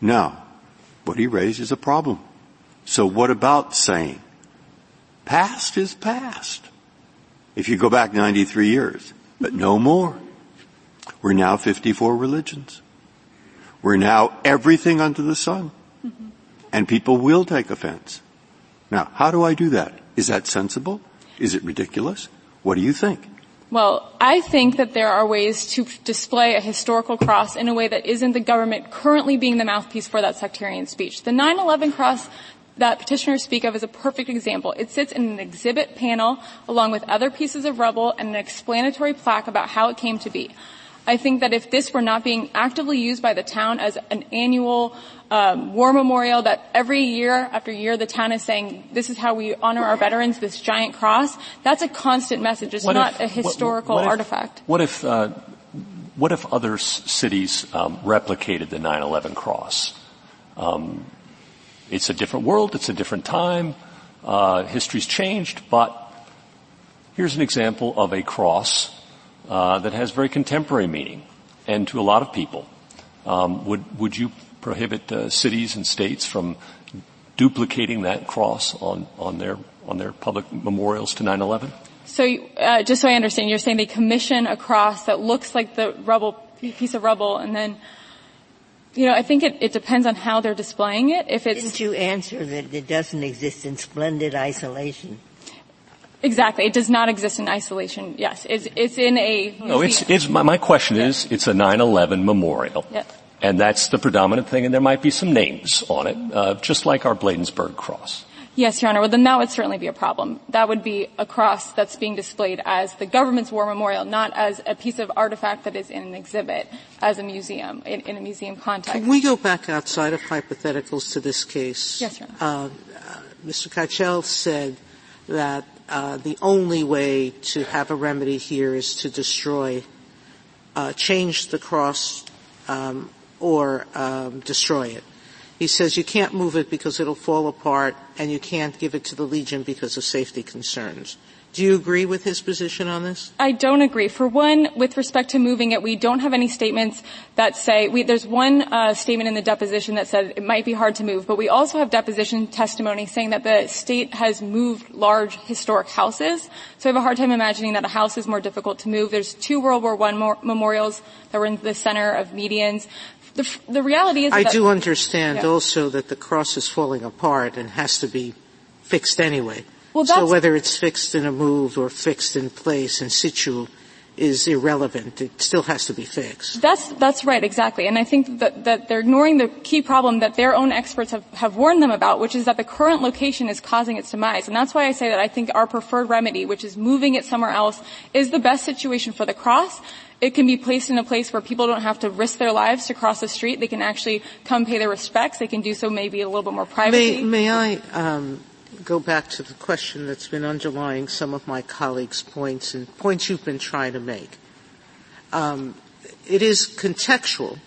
Now, what he raised is a problem. So what about saying past is past? If you go back 93 years, but no more. We're now 54 religions. We're now everything under the sun. And people will take offense. Now, how do I do that? Is that sensible? Is it ridiculous? What do you think? Well, I think that there are ways to display a historical cross in a way that isn't the government currently being the mouthpiece for that sectarian speech. The 9-11 cross that petitioners speak of is a perfect example. It sits in an exhibit panel along with other pieces of rubble and an explanatory plaque about how it came to be. I think that if this were not being actively used by the town as an annual um, war memorial, that every year after year the town is saying, "This is how we honor our veterans." This giant cross. That's a constant message. It's What not if- a historical what if- artifact. What if, uh, what if other s- cities um, replicated the 9/11 cross? Um, it's a different world. It's a different time. Uh, history's changed, but here's an example of a cross uh, that has very contemporary meaning, and to a lot of people, um, would would you prohibit uh, cities and states from duplicating that cross on on their on their public memorials to 9/11? So, uh, just so I understand, you're saying they commission a cross that looks like the rubble piece of rubble, and then, you know, I think it, it depends on how they're displaying it. If it's Didn't you answer that it doesn't exist in splendid isolation? exactly, it does not exist in isolation. Yes, it's it's in a No, it's, it's, my, my question is, it's a 9-11 memorial. Yeah. And that's the predominant thing, and there might be some names on it, uh, just like our Bladensburg cross. Yes, Your Honor. Well, then that would certainly be a problem. That would be a cross that's being displayed as the government's war memorial, not as a piece of artifact that is in an exhibit as a museum, in, in a museum context. Can we go back outside of hypotheticals to this case? Yes, Your Uh, uh, Mr. Katyal said that uh, the only way to have a remedy here is to destroy, uh, change the cross, um, or um, destroy it. He says you can't move it because it'll fall apart, and you can't give it to the Legion because of safety concerns. Do you agree with his position on this? I don't agree. For one, with respect to moving it, we don't have any statements that say, we, there's one uh, statement in the deposition that said it might be hard to move, but we also have deposition testimony saying that the state has moved large historic houses. So I have a hard time imagining that a house is more difficult to move. There's two World War I mo- memorials that were in the center of medians. The, f- the reality is I do understand Yeah. also that the cross is falling apart and has to be fixed anyway. Well, so whether it's fixed in a move or fixed in place in situ is irrelevant. It still has to be fixed. That's that's right, exactly. And I think that that they're ignoring the key problem that their own experts have, have warned them about, which is that the current location is causing its demise. And that's why I say that I think our preferred remedy, which is moving it somewhere else, is the best situation for the cross. It can be placed in a place where people don't have to risk their lives to cross the street. They can actually come pay their respects. They can do so maybe a little bit more privately. May, may I um, go back to the question that's been underlying some of my colleagues' points and points you've been trying to make? Um, it is contextual.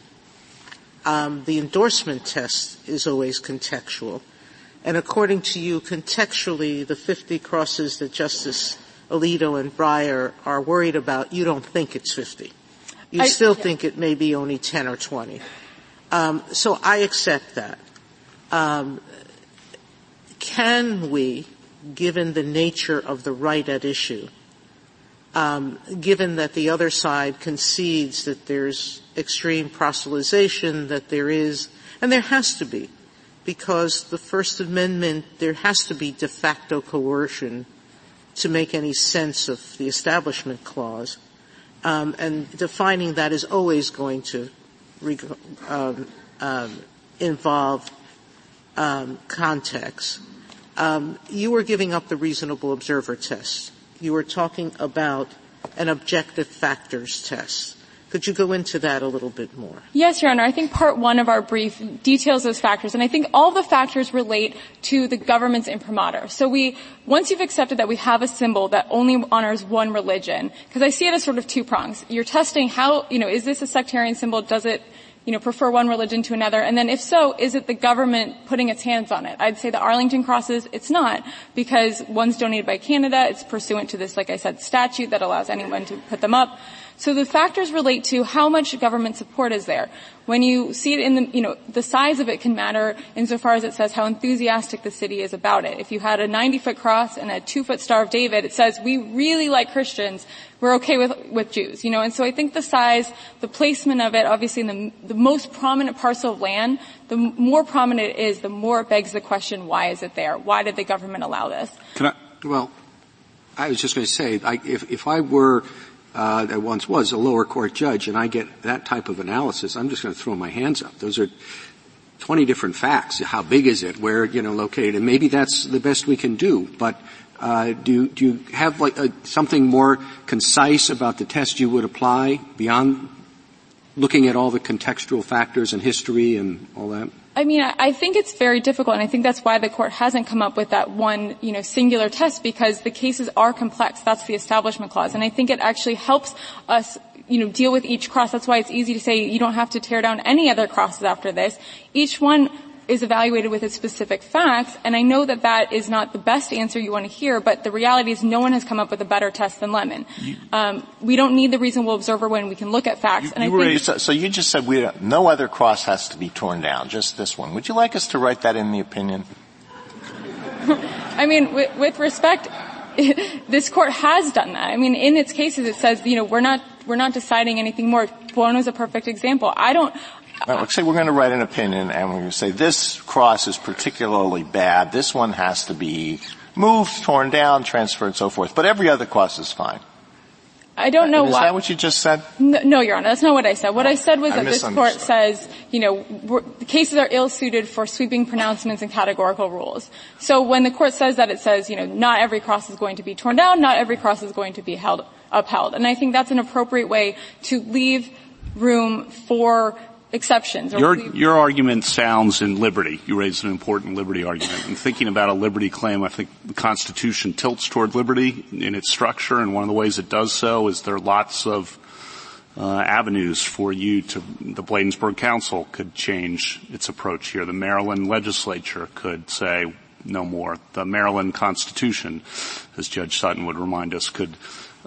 Um, the endorsement test is always contextual. And according to you, contextually, the 50 crosses that Justice Alito and Breyer are worried about, you don't think it's 50. You I- still yeah. think it may be only 10 or 20. Um, so I accept that. Um, can we, given the nature of the right at issue, um, given that the other side concedes that there's extreme proselytization, that there is, and there has to be, because the First Amendment, there has to be de facto coercion to make any sense of the Establishment Clause, um, and defining that is always going to um, um, involve um, context. Um, you were giving up the reasonable observer test. You were talking about an objective factors test. Could you go into that a little bit more? Yes, Your Honor. I think part one of our brief details those factors, and I think all the factors relate to the government's imprimatur. So we, once you've accepted that we have a symbol that only honors one religion, because I see it as sort of two prongs. You're testing how, you know, is this a sectarian symbol? Does it, you know, prefer one religion to another? And then if so, is it the government putting its hands on it? I'd say the Arlington crosses, it's not, because one's donated by Canada, it's pursuant to this, like I said, statute that allows anyone to put them up. So the factors relate to how much government support is there. When you see it in the, you know, the size of it can matter insofar as it says how enthusiastic the city is about it. If you had a 90 foot cross and a two foot Star of David, it says we really like Christians. We're okay with, with Jews, you know, and so I think the size, the placement of it, obviously in the, the most prominent parcel of land, the more prominent it is, the more it begs the question, why is it there? Why did the government allow this? Can I? Well, I was just going to say, I, if, if I were, uh, that once was a lower court judge, and I get that type of analysis, I'm just going to throw my hands up. Those are 20 different facts. How big is it? Where, you know, located? And maybe that's the best we can do. But uh, do, do you have like a, something more concise about the test you would apply beyond looking at all the contextual factors and history and all that? I mean, I think it's very difficult, and I think that's why the court hasn't come up with that one, you know, singular test because the cases are complex. That's the establishment clause, and I think it actually helps us, you know, deal with each cross. That's why it's easy to say you don't have to tear down any other crosses after this. Each one is evaluated with its specific facts, and I know that that is not the best answer you want to hear, but the reality is no one has come up with a better test than Lemon. Um, we don't need the reasonable observer when we can look at facts, and I think so, so you just said we, no other cross has to be torn down, just this one. Would you like us to write that in the opinion? I mean, with, with respect, this court has done that. I mean, in its cases, it says, you know, we're not we're not deciding anything more. Buono is a perfect example. I don't. Well, let's say we're going to write an opinion and we're going to say this cross is particularly bad. This one has to be moved, torn down, transferred, and so forth. But every other cross is fine. I don't know is why. that what you just said? No, no, Your Honor, that's not what I said. What I said was I that this court says, you know, the cases are ill-suited for sweeping pronouncements and categorical rules. So when the court says that, it says, you know, not every cross is going to be torn down, not every cross is going to be held, upheld. And I think that's an appropriate way to leave room for exceptions. Your, your argument sounds in liberty. You raised an important liberty argument. And thinking about a liberty claim, I think the Constitution tilts toward liberty in its structure, and one of the ways it does so is there are lots of uh, avenues for you to, the Bladensburg Council could change its approach here. The Maryland legislature could say no more. The Maryland Constitution, as Judge Sutton would remind us, could,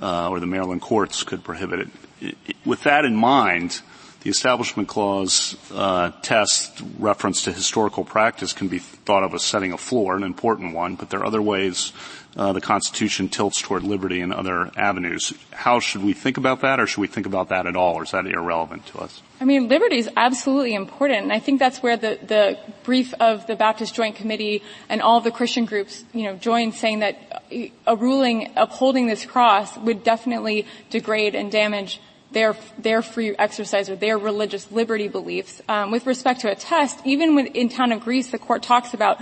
uh, or the Maryland courts could prohibit it. With that in mind, the Establishment Clause uh, test reference to historical practice can be thought of as setting a floor, an important one, but there are other ways uh, the Constitution tilts toward liberty in other avenues. How should we think about that, or should we think about that at all, or is that irrelevant to us? I mean, liberty is absolutely important, and I think that's where the, the brief of the Baptist Joint Committee and all the Christian groups, you know, joined saying that a ruling upholding this cross would definitely degrade and damage their their free exercise or their religious liberty beliefs. Um, with respect to a test, even with, in town of Greece, the court talks about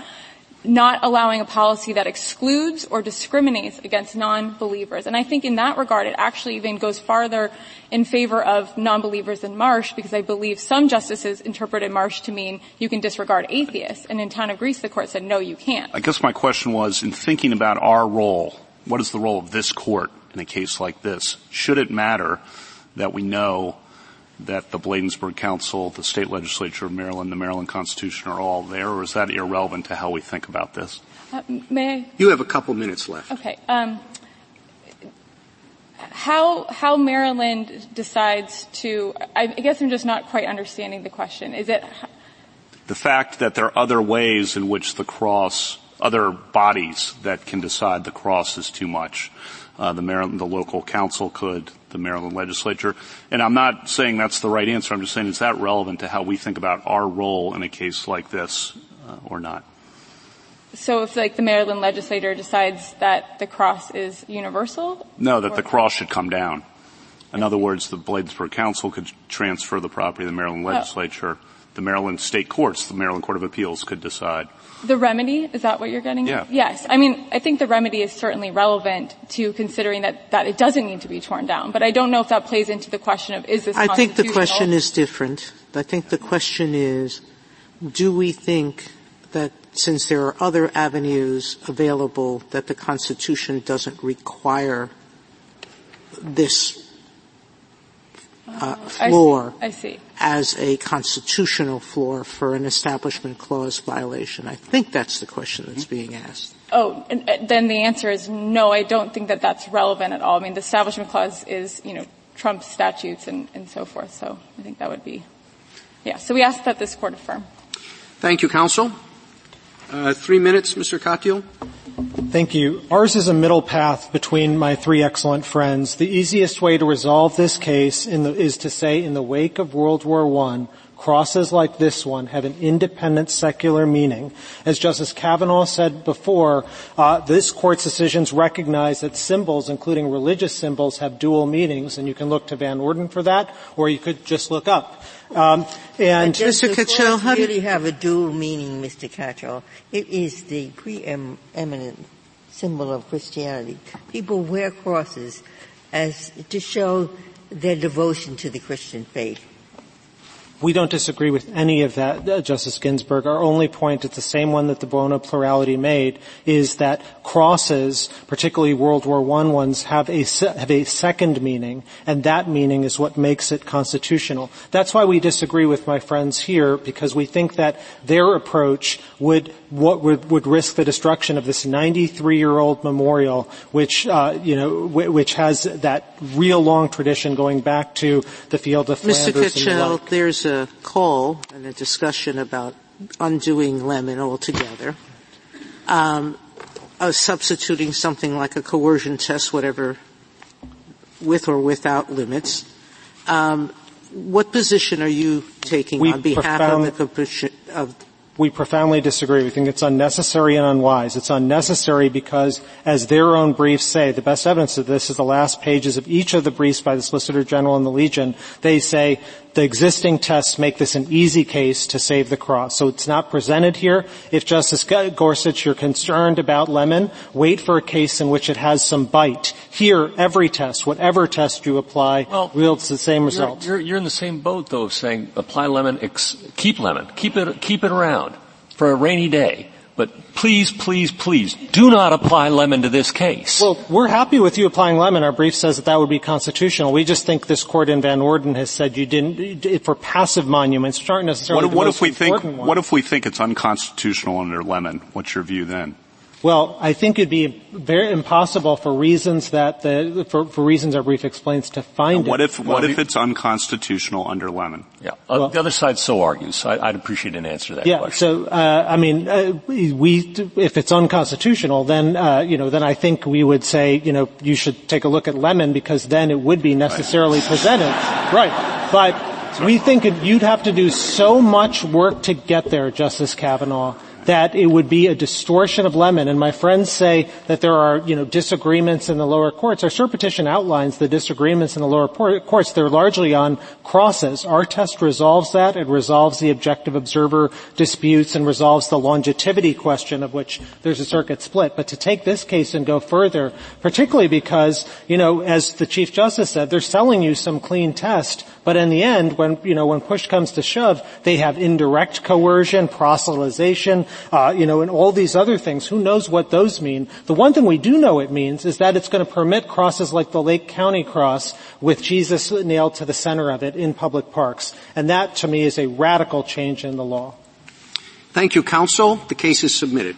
not allowing a policy that excludes or discriminates against non-believers. And I think in that regard, it actually even goes farther in favor of non-believers in Marsh because I believe some justices interpreted Marsh to mean you can disregard atheists. And in town of Greece, the court said, no, you can't. I guess my question was, in thinking about our role, what is the role of this court in a case like this? Should it matter that we know that the Bladensburg Council, the state legislature of Maryland, the Maryland Constitution are all there, or is that irrelevant to how we think about this? Uh, may I? You have a couple minutes left. Okay. Um, how how Maryland decides to. I guess I'm just not quite understanding the question. Is it the fact that there are other ways in which the cross, other bodies that can decide the cross is too much? Uh, the Maryland, the local council could, the Maryland legislature. And I'm not saying that's the right answer. I'm just saying is that relevant to how we think about our role in a case like this uh, or not? So if like the Maryland legislature decides that the cross is universal? No, that the cross should come down. In other words, the Bladensburg Council could transfer the property to the Maryland oh. legislature. Oh. The Maryland state courts, the Maryland Court of Appeals could decide. The remedy, is that what you're getting yeah. at? Yes. I mean, I think the remedy is certainly relevant to considering that, that it doesn't need to be torn down. But I don't know if that plays into the question of is this I think the question is different. I think the question is, do we think that since there are other avenues available that the Constitution doesn't require this uh, floor I see. I see. as a constitutional floor for an Establishment Clause violation? I think that's the question that's being asked. Oh, and, uh, then the answer is no, I don't think that that's relevant at all. I mean, the Establishment Clause is, you know, Trump statutes and, and so forth, so I think that would be, yeah. So we ask that this court affirm. Thank you, counsel. Uh, three minutes, Mr. Katyal. Thank you. Ours is a middle path between my three excellent friends. The easiest way to resolve this case the, is to say in the wake of World War I, crosses like this one have an independent secular meaning. As Justice Kavanaugh said before, uh, this court's decisions recognize that symbols, including religious symbols, have dual meanings, and you can look to Van Orden for that, or you could just look up. Um, and Mr. Katyal, how do you have a dual meaning, Mr. Katyal? It is the preeminent symbol of Christianity. People wear crosses as to show their devotion to the Christian faith. We don't disagree with any of that, uh, Justice Ginsburg. Our only point, it's the same one that the Buono plurality made, is that crosses, particularly World War I ones, have a, have a second meaning, and that meaning is what makes it constitutional. That's why we disagree with my friends here, because we think that their approach would, what would, would risk the destruction of this 93-year-old memorial, which, uh, you know, which has that real long tradition going back to the field of Flanders. Mr. Katyal, there's a call and a discussion about undoing Lemon altogether, um, uh, substituting something like a coercion test, whatever, with or without limits. Um, what position are you taking we on behalf of the of we profoundly disagree. We think it's unnecessary and unwise. It's unnecessary because, as their own briefs say, the best evidence of this is the last pages of each of the briefs by the Solicitor General and the Legion. They say the existing tests make this an easy case to save the cross. So it's not presented here. If Justice Gorsuch, you're concerned about Lemon, wait for a case in which it has some bite. Here, every test, whatever test you apply, well, yields the same result. You're, you're, you're, in the same boat, though, of saying apply Lemon, ex- keep Lemon, keep it, keep it around for a rainy day. But please, please, please, do not apply lemon to this case. Well, we're happy with you applying lemon. Our brief says that that would be constitutional. We just think this court in Van Orden has said you didn't, for passive monuments, which aren't necessarily what, what if we think, ones. What if we think it's unconstitutional under lemon? What's your view then? Well, I think it'd be very impossible for reasons that the, for, for reasons our brief explains to find what it. If, what if it's unconstitutional under Lemon? Yeah. Uh, well, the other side so argues. I, would appreciate an answer to that yeah, question. so, uh, I mean, uh, we, if it's unconstitutional, then, uh, you know, then I think we would say, you know, you should take a look at Lemon because then it would be necessarily right. presented. Right. But we think you'd have to do so much work to get there, Justice Kavanaugh, that it would be a distortion of Lemon. And my friends say that there are, you know, disagreements in the lower courts. Our cert petition outlines the disagreements in the lower courts. They're largely on crosses. Our test resolves that. It resolves the objective observer disputes and resolves the longevity question of which there's a circuit split. But to take this case and go further, particularly because, you know, as the Chief Justice said, they're selling you some clean test, but in the end, when, you know, when push comes to shove, they have indirect coercion, proselytization, uh, you know, and all these other things. Who knows what those mean? The one thing we do know it means is that it's going to permit crosses like the Lake County cross with Jesus nailed to the center of it in public parks. And that, to me, is a radical change in the law. Thank you, counsel. The case is submitted.